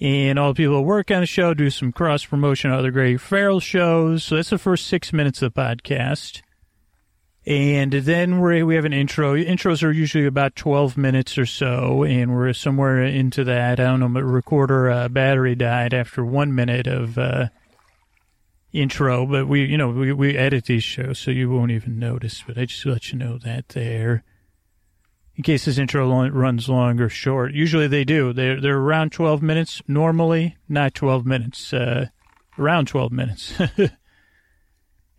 And all the people that work on the show do some cross promotion of other great feral shows. So that's the first six minutes of the podcast. And then we we have an intro. Intros are usually about 12 minutes or so, and we're somewhere into that. I don't know, but recorder uh, battery died after one minute of uh, intro, but we, you know, we, we edit these shows, so you won't even notice. But I just let you know that there in case this intro runs long or short. Usually they do. They're, they're around 12 minutes. Normally, not 12 minutes. Uh, around 12 minutes. you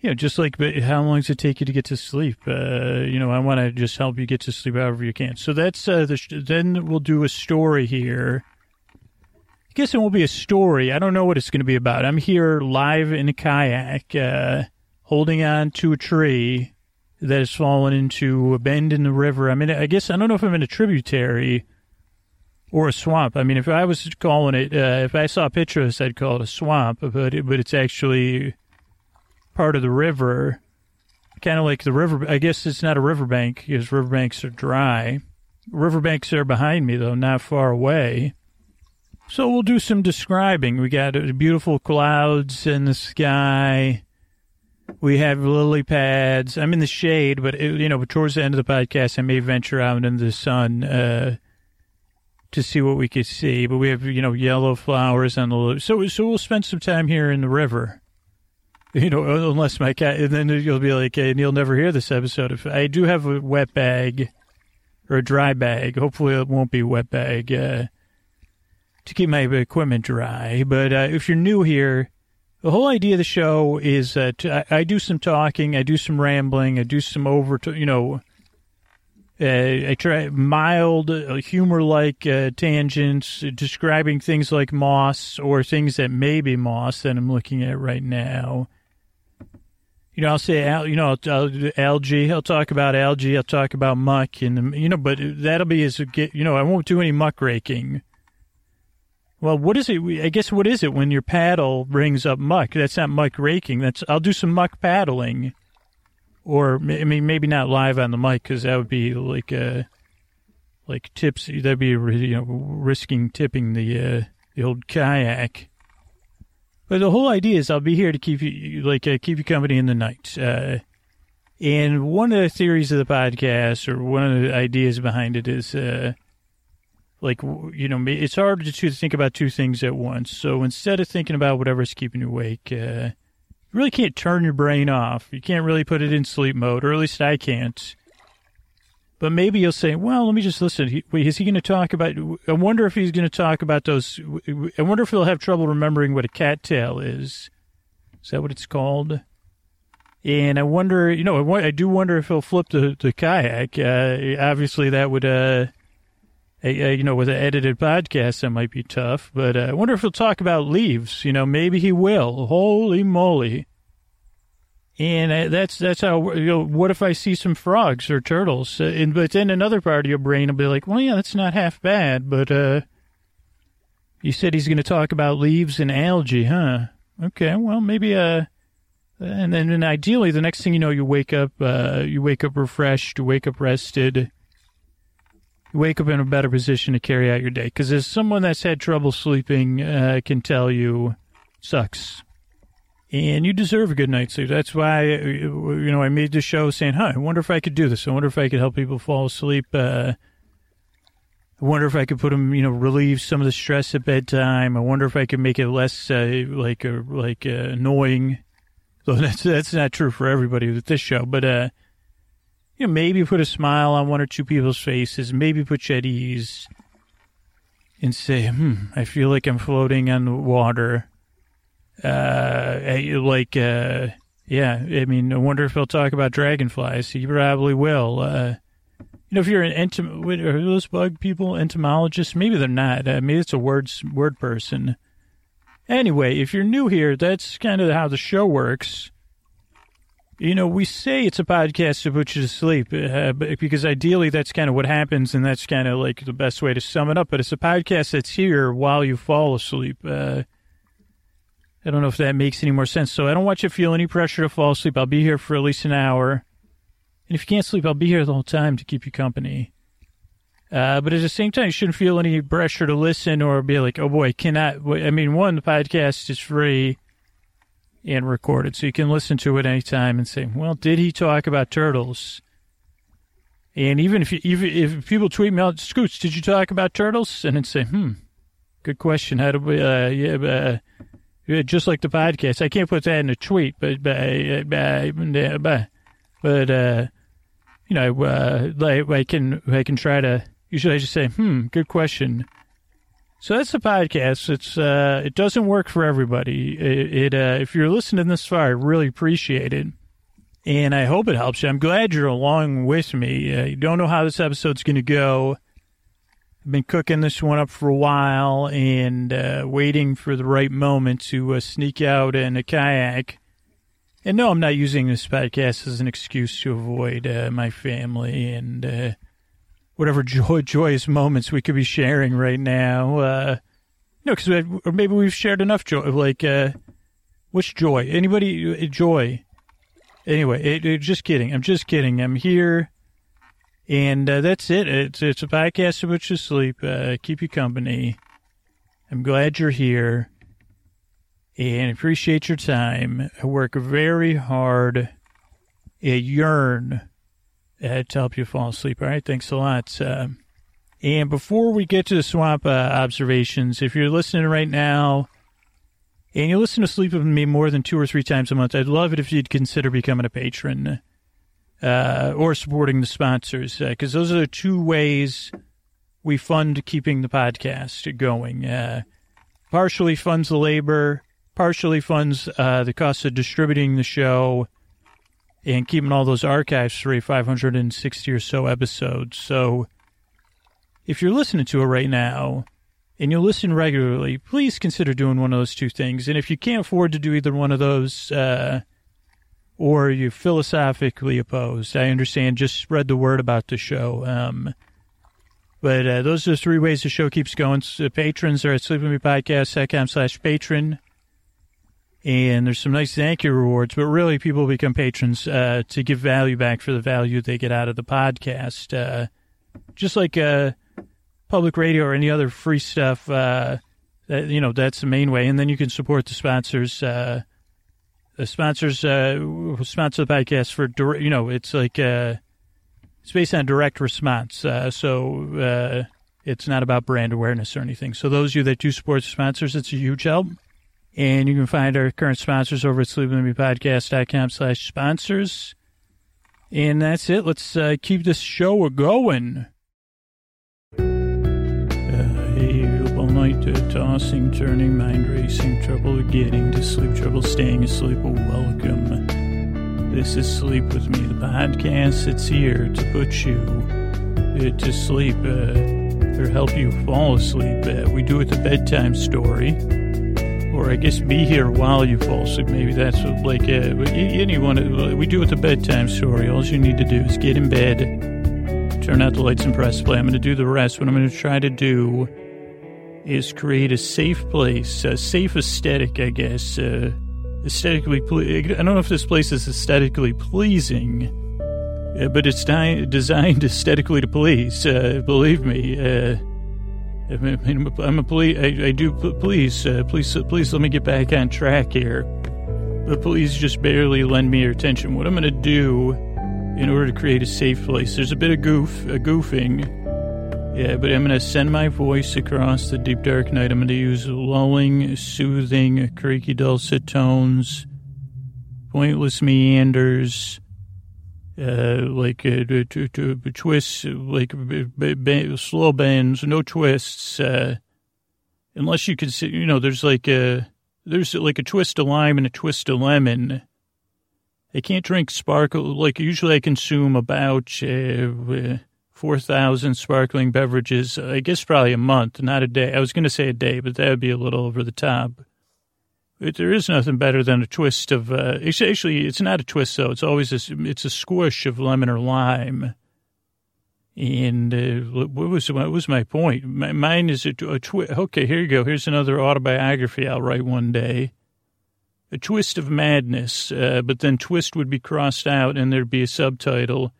know, just like But how long does it take you to get to sleep? Uh, you know, I want to just help you get to sleep however you can. So that's uh, the. Then we'll do a story here. I guess it won't be a story. I don't know what it's going to be about. I'm here live in a kayak, uh, holding on to a tree that has fallen into a bend in the river. I mean, I guess I don't know if I'm in a tributary or a swamp. I mean, if I was calling it, uh, if I saw a picture of this, I'd call it a swamp, but it, but it's actually part of the river, kind of like the river. I guess it's not a riverbank because riverbanks are dry. Riverbanks are behind me though, not far away. So we'll do some describing. We got beautiful clouds in the sky we have lily pads. I'm in the shade, but it, you know, towards the end of the podcast, I may venture out into the sun uh, to see what we could see. But we have you know yellow flowers on the so so we'll spend some time here in the river. You know, unless my cat, and then you'll be like, hey, and you'll never hear this episode. If I do have a wet bag or a dry bag, hopefully it won't be wet bag uh, to keep my equipment dry. But uh, if you're new here the whole idea of the show is that I, I do some talking, I do some rambling, I do some over, you know, uh, I try mild, uh, humor-like uh, tangents, describing things like moss or things that may be moss that I'm looking at right now. You know, I'll say, you know, algae. I'll talk about algae. I'll talk about muck, and you know, but that'll be as you know, I won't do any muck raking. Well, what is it? I guess what is it when your paddle brings up muck? That's not muck raking. That's I'll do some muck paddling, or I mean maybe not live on the mic because that would be like uh like tips. That'd be you know risking tipping the uh, the old kayak. But the whole idea is I'll be here to keep you like uh, keep you company in the night. Uh, And one of the theories of the podcast, or one of the ideas behind it, is uh, like you know, it's hard to think about two things at once. So instead of thinking about whatever's keeping you awake, uh, you really can't turn your brain off. You can't really put it in sleep mode, or at least I can't. But maybe you'll say, well, let me just listen. wait, is he going to talk about? I wonder if he's going to talk about those. I wonder if he'll have trouble remembering what a cattail is. Is that what it's called? And I wonder, you know, I do wonder if he'll flip the, the kayak. Uh, obviously, that would, uh, you know, with an edited podcast, that might be tough. But uh, I wonder if he'll talk about leaves. You know, maybe he will. Holy moly! And uh, that's that's how you know. What if I see some frogs or turtles? Uh, and but then another part of your brain will be like, well, yeah, that's not half bad. But uh, you said he's going to talk about leaves and algae, huh? Okay, well maybe uh, and then and ideally the next thing you know, you wake up, uh, you wake up refreshed, you wake up rested, you wake up in a better position to carry out your day. Because as someone that's had trouble sleeping uh, can tell you, sucks and you deserve a good night's sleep. That's why, you know, I made the show saying, huh, I wonder if I could do this. I wonder if I could help people fall asleep. Uh, I wonder if I could put them, you know, relieve some of the stress at bedtime. I wonder if I could make it less, uh, like, uh, like, uh, annoying. So that's, that's not true for everybody with this show, but, uh, you know, maybe put a smile on one or two people's faces, maybe put you at ease and say, hmm, I feel like I'm floating on the water uh, like, uh, yeah, I mean, I wonder if he'll talk about dragonflies. He probably will. Uh, you know, if you're an entom, are those bug people entomologists? Maybe they're not. Uh, maybe it's a words word person. Anyway, if you're new here, that's kind of how the show works. You know, we say it's a podcast to put you to sleep uh, because ideally that's kind of what happens, and that's kind of like the best way to sum it up. But it's a podcast that's here while you fall asleep. Uh, I don't know if that makes any more sense. So I don't want you to feel any pressure to fall asleep. I'll be here for at least an hour. And if you can't sleep, I'll be here the whole time to keep you company. Uh, but at the same time, you shouldn't feel any pressure to listen or be like, oh boy, cannot. I I mean, one, the podcast is free and recorded, so you can listen to it anytime and say, well, did he talk about turtles? And even if you, even if people tweet me out, Scoots, did you talk about turtles? And then say, hmm, good question. How do we, uh, yeah, uh, just like the podcast. I can't put that in a tweet, but but but, but uh, you know, uh, like I can I can try to. Usually, I just say, "Hmm, good question." So that's the podcast. It's uh, it doesn't work for everybody. It, it uh, if you're listening this far, I really appreciate it, and I hope it helps you. I'm glad you're along with me. Uh, you don't know how this episode's going to go. I've been cooking this one up for a while and uh, waiting for the right moment to uh, sneak out in a kayak. And no, I'm not using this podcast as an excuse to avoid uh, my family and uh, whatever joy, joyous moments we could be sharing right now. Uh, no, because maybe we've shared enough joy. Like, uh, what's joy? Anybody joy? Anyway, it, it, just kidding. I'm just kidding. I'm here and uh, that's it. It's it's a podcast to put you to sleep, uh, keep you company. I'm glad you're here, and appreciate your time. I work very hard. I yearn uh, to help you fall asleep. All right, thanks a lot. Uh, and before we get to the swamp uh, observations, if you're listening right now. And you listen to Sleep with Me more than two or three times a month. I'd love it if you'd consider becoming a patron uh, or supporting the sponsors, because uh, those are the two ways we fund keeping the podcast going. Uh, partially funds the labor, partially funds the cost of distributing the show and keeping all those archives free, 560 or so episodes. So if you're listening to it right now and you listen regularly, please consider doing one of those two things. And if you can't afford to do either one of those, uh, or you philosophically opposed. I understand. Just spread the word about the show. Um, but uh, those are the three ways the show keeps going. So patrons are at sleepwithmepodcast.com slash patron. And there's some nice thank you rewards, but really people become patrons uh, to give value back for the value they get out of the podcast. Uh, just like uh, public radio or any other free stuff, uh, that, you know, that's the main way. And then you can support the sponsors uh, uh, sponsors uh, sponsor the podcast for you know it's like it's based on direct response. So it's not about brand awareness or anything. So those of you that do support sponsors, it's a huge help. And you can find our current sponsors over at sleepwithmepodcast.com slash sponsors. And that's it. Let's uh, keep this show going. Uh, night, uh, tossing, turning, mind racing, trouble getting to sleep, trouble staying asleep. Welcome. This is Sleep With Me, the podcast that's here to put you uh, to sleep uh, or help you fall asleep. Uh, we do it the bedtime story or I guess be here while you fall asleep. Maybe that's what, like uh, anyone. We do it the bedtime story. All you need to do is get in bed, turn out the lights, and press play. I'm going to do the rest. What I'm going to try to do is create a safe place, a safe aesthetic, I guess. Uh, aesthetically, ple- I don't know if this place is aesthetically pleasing, uh, but it's di- designed aesthetically to please. Uh, believe me. Uh, I'm a police. I, I do. Please, uh, please, please let me get back on track here. But please just barely lend me your attention. What I'm going to do in order to create a safe place, there's a bit of goof, a goofing. Yeah, but I'm going to send my voice across the deep dark night. I'm going to use lulling, soothing, creaky dulcet tones, pointless meanders uh, like uh, to, to, twists, like b- b- slow bends, no twists. Uh, unless you can see, you know, there's like a there's like a twist of lime and a twist of lemon. I can't drink sparkle like usually I consume about uh, four thousand sparkling beverages. I guess probably a month, not a day. I was going to say a day, but that would be a little over the top. It, there is nothing better than a twist of. Uh, actually, it's not a twist though. It's always a, it's a squish of lemon or lime. And uh, what was what was my point? My, mine is a, a twist. Okay, here you go. Here's another autobiography I'll write one day. A twist of madness, uh, but then twist would be crossed out, and there'd be a subtitle.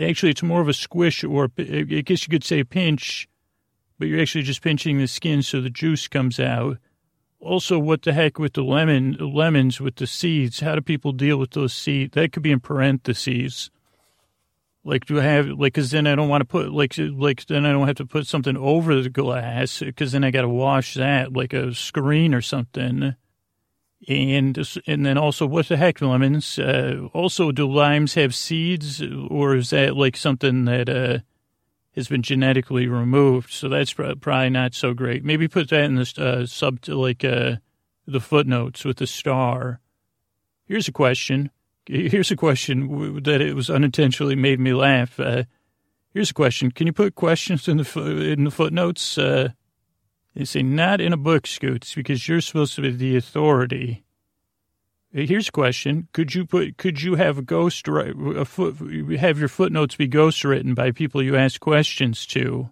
Actually, it's more of a squish, or I guess you could say pinch, but you're actually just pinching the skin so the juice comes out also, what the heck with the lemon lemons with the seeds? How do people deal with those seeds? That could be in parentheses. Like, do I have like? Because then I don't want to put like like then I don't have to put something over the glass because then I got to wash that like a screen or something. And and then also, what the heck, lemons? Uh, also, do limes have seeds, or is that like something that uh, has been genetically removed, so that's probably not so great. Maybe put that in the uh, sub, like uh, the footnotes with the star. Here's a question. Here's a question that it was unintentionally made me laugh. Uh, here's a question. Can you put questions in the in the footnotes? Uh, they say not in a book, Scoots, because you're supposed to be the authority. Here's a question: Could you put? Could you have a ghost? A foot, have your footnotes be ghost written by people you ask questions to?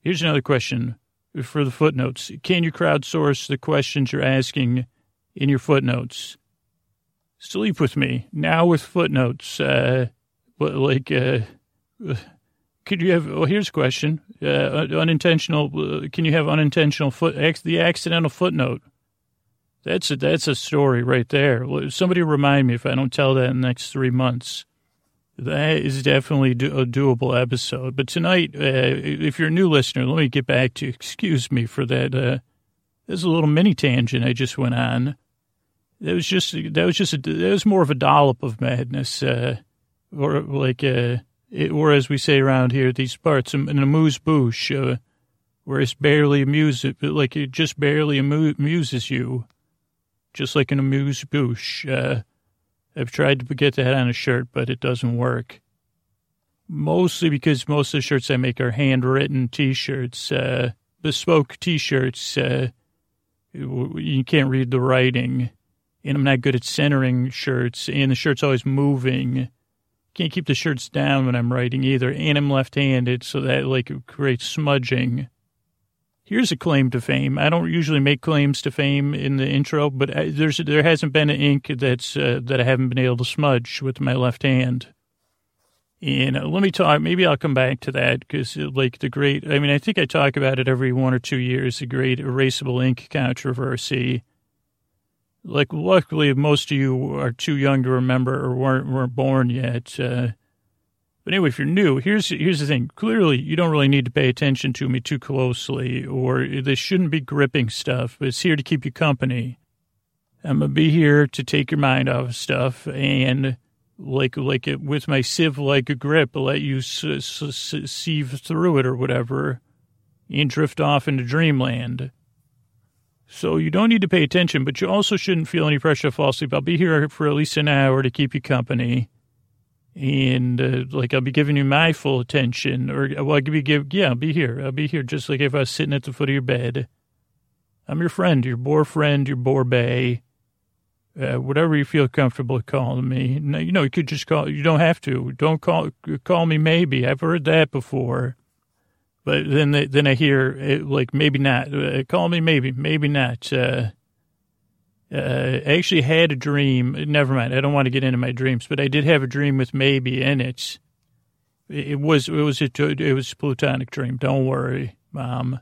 Here's another question for the footnotes: Can you crowdsource the questions you're asking in your footnotes? Sleep with me now with footnotes. Uh, like, uh, could you have? Oh, here's a question: uh, Unintentional? Uh, can you have unintentional foot? The accidental footnote that's a, that's a story right there. Somebody remind me if I don't tell that in the next three months. That is definitely a doable episode. But tonight, uh, if you're a new listener, let me get back to, excuse me for that. Uh, there's a little mini tangent I just went on. That was just, that was just, a, that was more of a dollop of madness, uh, or like, uh, it, or as we say around here, these parts, an amuse bouche, uh, where it's barely amuses, like it just barely amuses you just like an amuse bouche. Uh, I've tried to get that on a shirt, but it doesn't work. Mostly because most of the shirts I make are handwritten T-shirts, uh, bespoke T-shirts. Uh, you can't read the writing, and I'm not good at centering shirts, and the shirt's always moving. Can't keep the shirts down when I'm writing either, and I'm left-handed, so that like creates smudging. Here's a claim to fame. I don't usually make claims to fame in the intro, but there's there hasn't been an ink that's uh, that I haven't been able to smudge with my left hand. And uh, let me talk. Maybe I'll come back to that because, uh, like the great. I mean, I think I talk about it every one or two years. The great erasable ink controversy. like luckily most of you are too young to remember or weren't weren't born yet. Uh, but anyway, if you're new, here's here's the thing. Clearly, you don't really need to pay attention to me too closely, or this shouldn't be gripping stuff. But it's here to keep you company. I'm gonna be here to take your mind off of stuff and like like it with my sieve like grip, let you s- s- sieve through it or whatever, and drift off into dreamland. So you don't need to pay attention, but you also shouldn't feel any pressure to fall asleep. I'll be here for at least an hour to keep you company. And uh, like I'll be giving you my full attention, or well, I'll be give yeah, I'll be here. I'll be here just like if I was sitting at the foot of your bed. I'm your friend, your boar friend, your boar bay, uh, whatever you feel comfortable calling me. You know, you could just call. You don't have to. Don't call call me. Maybe I've heard that before. But then, then I hear it, like maybe not. Uh, call me maybe, maybe not. Uh, uh, I actually had a dream. Never mind. I don't want to get into my dreams, but I did have a dream with maybe in it. It was it was a it was a plutonic dream. Don't worry, mom.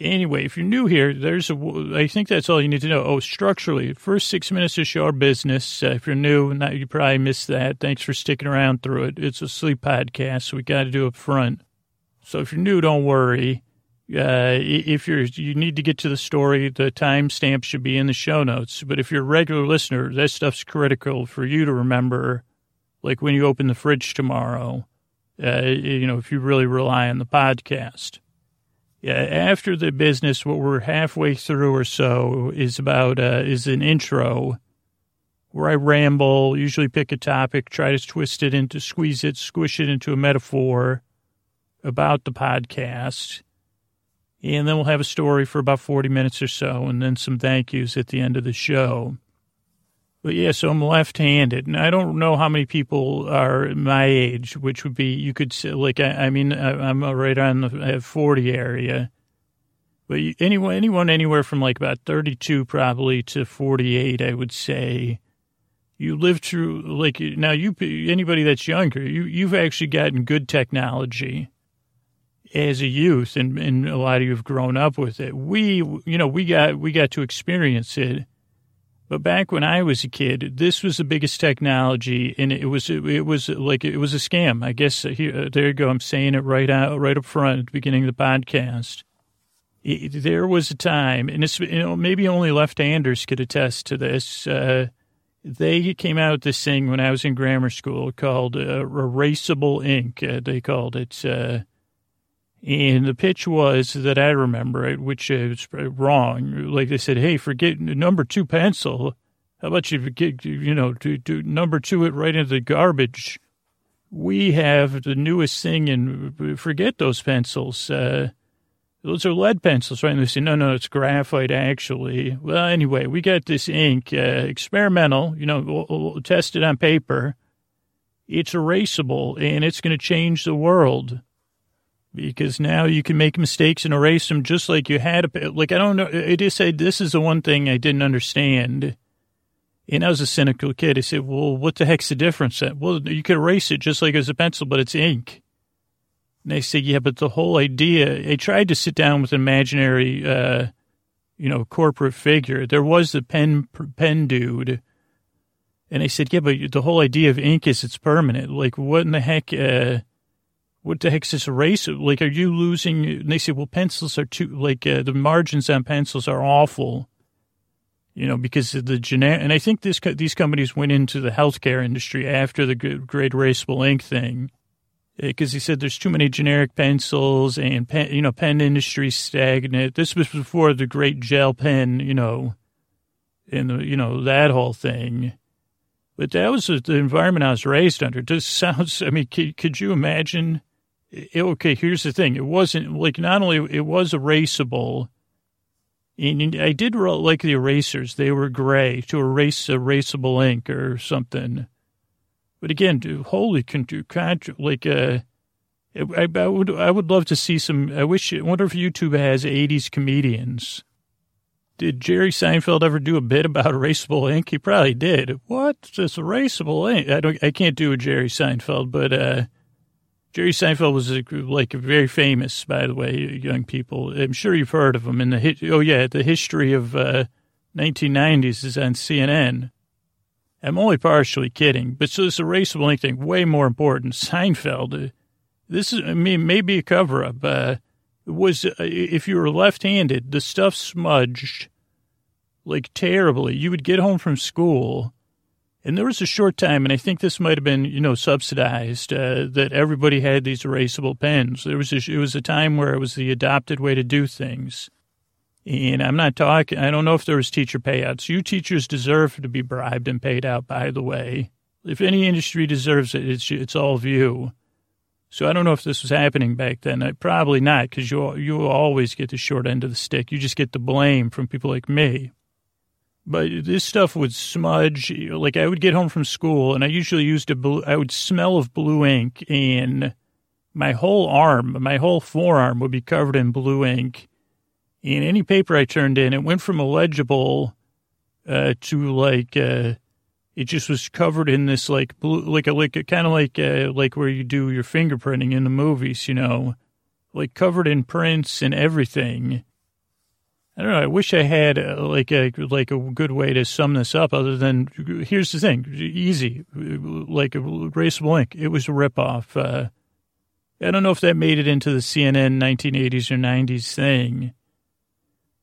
Anyway, if you're new here, there's a. I think that's all you need to know. Oh, structurally, first six minutes is show business. Uh, if you're new, not, you probably missed that. Thanks for sticking around through it. It's a sleep podcast, so we got to do up front. So if you're new, don't worry. Uh, if you're, you need to get to the story, the timestamp should be in the show notes. But if you're a regular listener, that stuff's critical for you to remember. Like when you open the fridge tomorrow, uh, you know, if you really rely on the podcast. Yeah, after the business, what we're halfway through or so is about uh, is an intro where I ramble, usually pick a topic, try to twist it into, squeeze it, squish it into a metaphor about the podcast. And then we'll have a story for about 40 minutes or so, and then some thank yous at the end of the show. But yeah, so I'm left handed, and I don't know how many people are my age, which would be, you could say, like, I, I mean, I, am right on the uh, 40 area. But anyone, anyone anywhere from like about 32 probably to 48, I would say. You live through, like, now you, anybody that's younger, you, you've actually gotten good technology as a youth, and, and a lot of you have grown up with it. We, you know, we got we got to experience it. But back when I was a kid, this was the biggest technology, and it was it was like it was a scam. I guess uh, here, uh, there you go. I'm saying it right out, right up front at the beginning of the podcast. It, there was a time, and it's you know maybe only left-handers could attest to this. Uh, they came out with this thing when I was in grammar school called uh, erasable ink. Uh, they called it. And the pitch was that I remember it, which is wrong. Like they said, hey, forget number two pencil. How about you get, you know, to, to number two it right into the garbage? We have the newest thing and forget those pencils. Uh, those are lead pencils, right? And they say, no, no, it's graphite, actually. Well, anyway, we got this ink, uh, experimental, you know, we'll, we'll tested on paper. It's erasable, and it's going to change the world because now you can make mistakes and erase them just like you had. A, like, I don't know. I just said this is the one thing I didn't understand. And I was a cynical kid. I said, well, what the heck's the difference? Well, you could erase it just like as a pencil, but it's ink. And they said, yeah, but the whole idea, I tried to sit down with an imaginary, uh, you know, corporate figure. There was the pen, pen dude. And I said, yeah, but the whole idea of ink is it's permanent. Like, what in the heck, uh, what the heck's this erase? Like, are you losing? And they say, well, pencils are too, like, uh, the margins on pencils are awful, you know, because of the generic. And I think this, these companies went into the healthcare industry after the great erasable ink thing. Because uh, he said there's too many generic pencils and pen, you know, pen industry stagnant. This was before the great gel pen, you know, and the, you know, that whole thing. But that was the environment I was raised under. Just sounds, I mean, could, could you imagine it, okay, here's the thing. It wasn't like not only it was erasable, and I did like the erasers. They were gray to erase erasable ink or something. But again, dude, holy can do contra, like uh, I, I would I would love to see some. I wish. I wonder if YouTube has '80s comedians. Did Jerry Seinfeld ever do a bit about erasable ink? He probably did. What? This erasable ink? I don't. I can't do a Jerry Seinfeld, but uh, Jerry Seinfeld was a, like very famous, by the way, young people. I'm sure you've heard of him in the oh yeah, the history of uh, 1990s is on CNN. I'm only partially kidding, but so this erasable ink thing, way more important. Seinfeld, uh, this is, I mean, maybe a cover up. Uh, was, uh, if you were left handed, the stuff smudged like terribly. You would get home from school, and there was a short time, and I think this might have been, you know, subsidized, uh, that everybody had these erasable pens. There was a, it was a time where it was the adopted way to do things. And I'm not talking, I don't know if there was teacher payouts. You teachers deserve to be bribed and paid out, by the way. If any industry deserves it, it's, it's all of you. So I don't know if this was happening back then. I, probably not, because you you always get the short end of the stick. You just get the blame from people like me. But this stuff would smudge. Like I would get home from school, and I usually used a blue. I would smell of blue ink, and my whole arm, my whole forearm would be covered in blue ink. And any paper I turned in, it went from illegible uh, to like. Uh, it just was covered in this like blue, like a like a kind of like uh, like where you do your fingerprinting in the movies, you know, like covered in prints and everything. I don't know. I wish I had uh, like a like a good way to sum this up. Other than here's the thing, easy, like a erasable ink. It was a ripoff. Uh, I don't know if that made it into the CNN 1980s or 90s thing.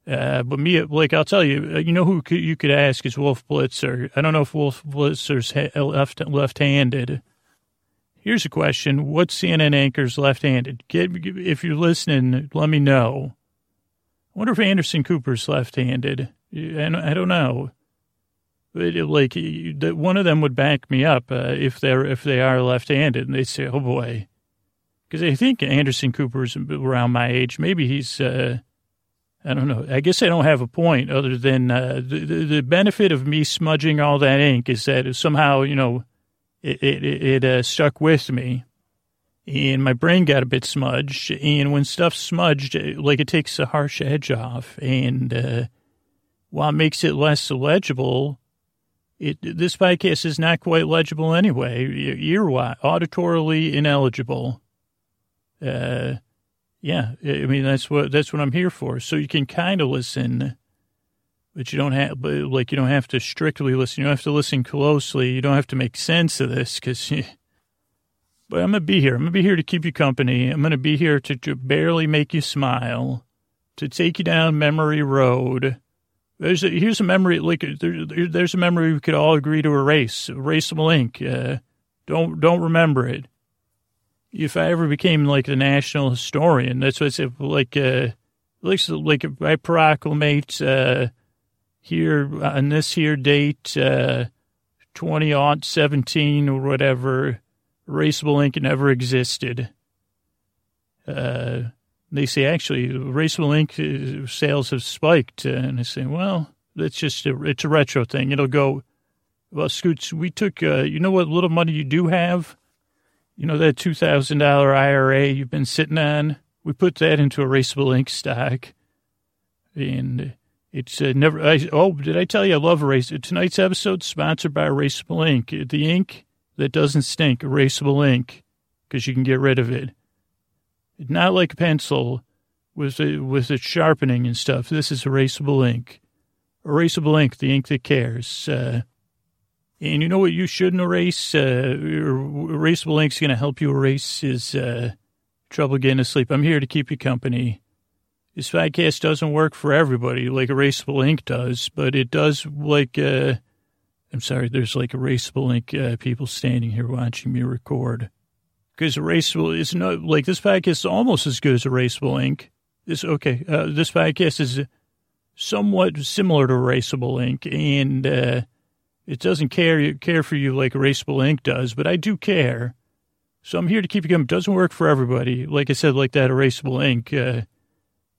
Uh, but me, like I'll tell you, uh, you know who you could ask is Wolf Blitzer. I don't know if Wolf Blitzer's left left-handed. Here's a question: What CNN anchor's left-handed? Get if you're listening, let me know. Wonder if Anderson Cooper's left-handed. And I don't know. Like one of them would back me up uh, if they're if they are left-handed, and they say, "Oh boy," because I think Anderson Cooper's around my age. Maybe he's. Uh, I don't know. I guess I don't have a point other than uh, the, the benefit of me smudging all that ink is that somehow, you know, it, it, it uh, stuck with me and my brain got a bit smudged. And when stuff's smudged, like it takes a harsh edge off. And uh, while it makes it less legible, it, this podcast is not quite legible anyway, ear-wise, auditorily ineligible. Uh, yeah, I mean that's what that's what I'm here for. So you can kind of listen, but you don't have, like you don't have to strictly listen. You don't have to listen closely. You don't have to make sense of this because. But I'm gonna be here. I'm gonna be here to keep you company. I'm gonna be here to, to barely make you smile, to take you down memory road. There's a, here's a memory like there, there's a memory we could all agree to erase. Erasable ink. Uh, don't don't remember it if I ever became like the national historian, that's what I said, like, uh, like, like I proclamate, uh, here on this here date, uh, 20 aught 17 or whatever, erasable ink never existed. Uh, they say actually erasable ink uh, sales have spiked. And I say, well, that's just a, it's a retro thing. It'll go, well, Scoots, we took, uh, you know what little money you do have? You know that $2,000 IRA you've been sitting on? We put that into a erasable ink stock. And it's uh, never, I, oh, did I tell you I love erasable? Tonight's episode sponsored by Erasable Ink. The ink that doesn't stink, erasable ink, because you can get rid of it. Not like a pencil with with its sharpening and stuff. This is erasable ink. Erasable ink, the ink that cares. Uh, and you know what you shouldn't erase? Uh, erasable ink's going to help you erase is uh, trouble getting to sleep. I'm here to keep you company. This podcast doesn't work for everybody like erasable ink does, but it does like, uh, I'm sorry, there's like erasable ink uh, people standing here watching me record. Because erasable is not like this podcast is almost as good as erasable ink. This, okay, uh, this podcast is somewhat similar to erasable ink and, uh, it doesn't care care for you like erasable ink does, but I do care. So I'm here to keep you going. It doesn't work for everybody. Like I said, like that erasable ink. Uh,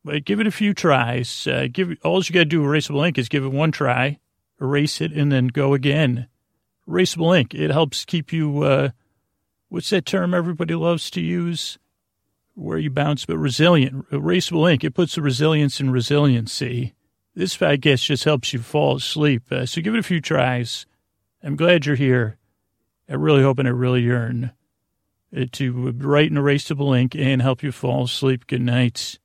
but give it a few tries. Uh, give all you got to do erasable ink is give it one try, erase it, and then go again. Erasable ink. It helps keep you. Uh, what's that term everybody loves to use? Where you bounce, but resilient. Erasable ink. It puts the resilience in resiliency. This podcast just helps you fall asleep. Uh, so give it a few tries. I'm glad you're here. I really hope and I really yearn uh, to write an erasable ink and help you fall asleep. Good night.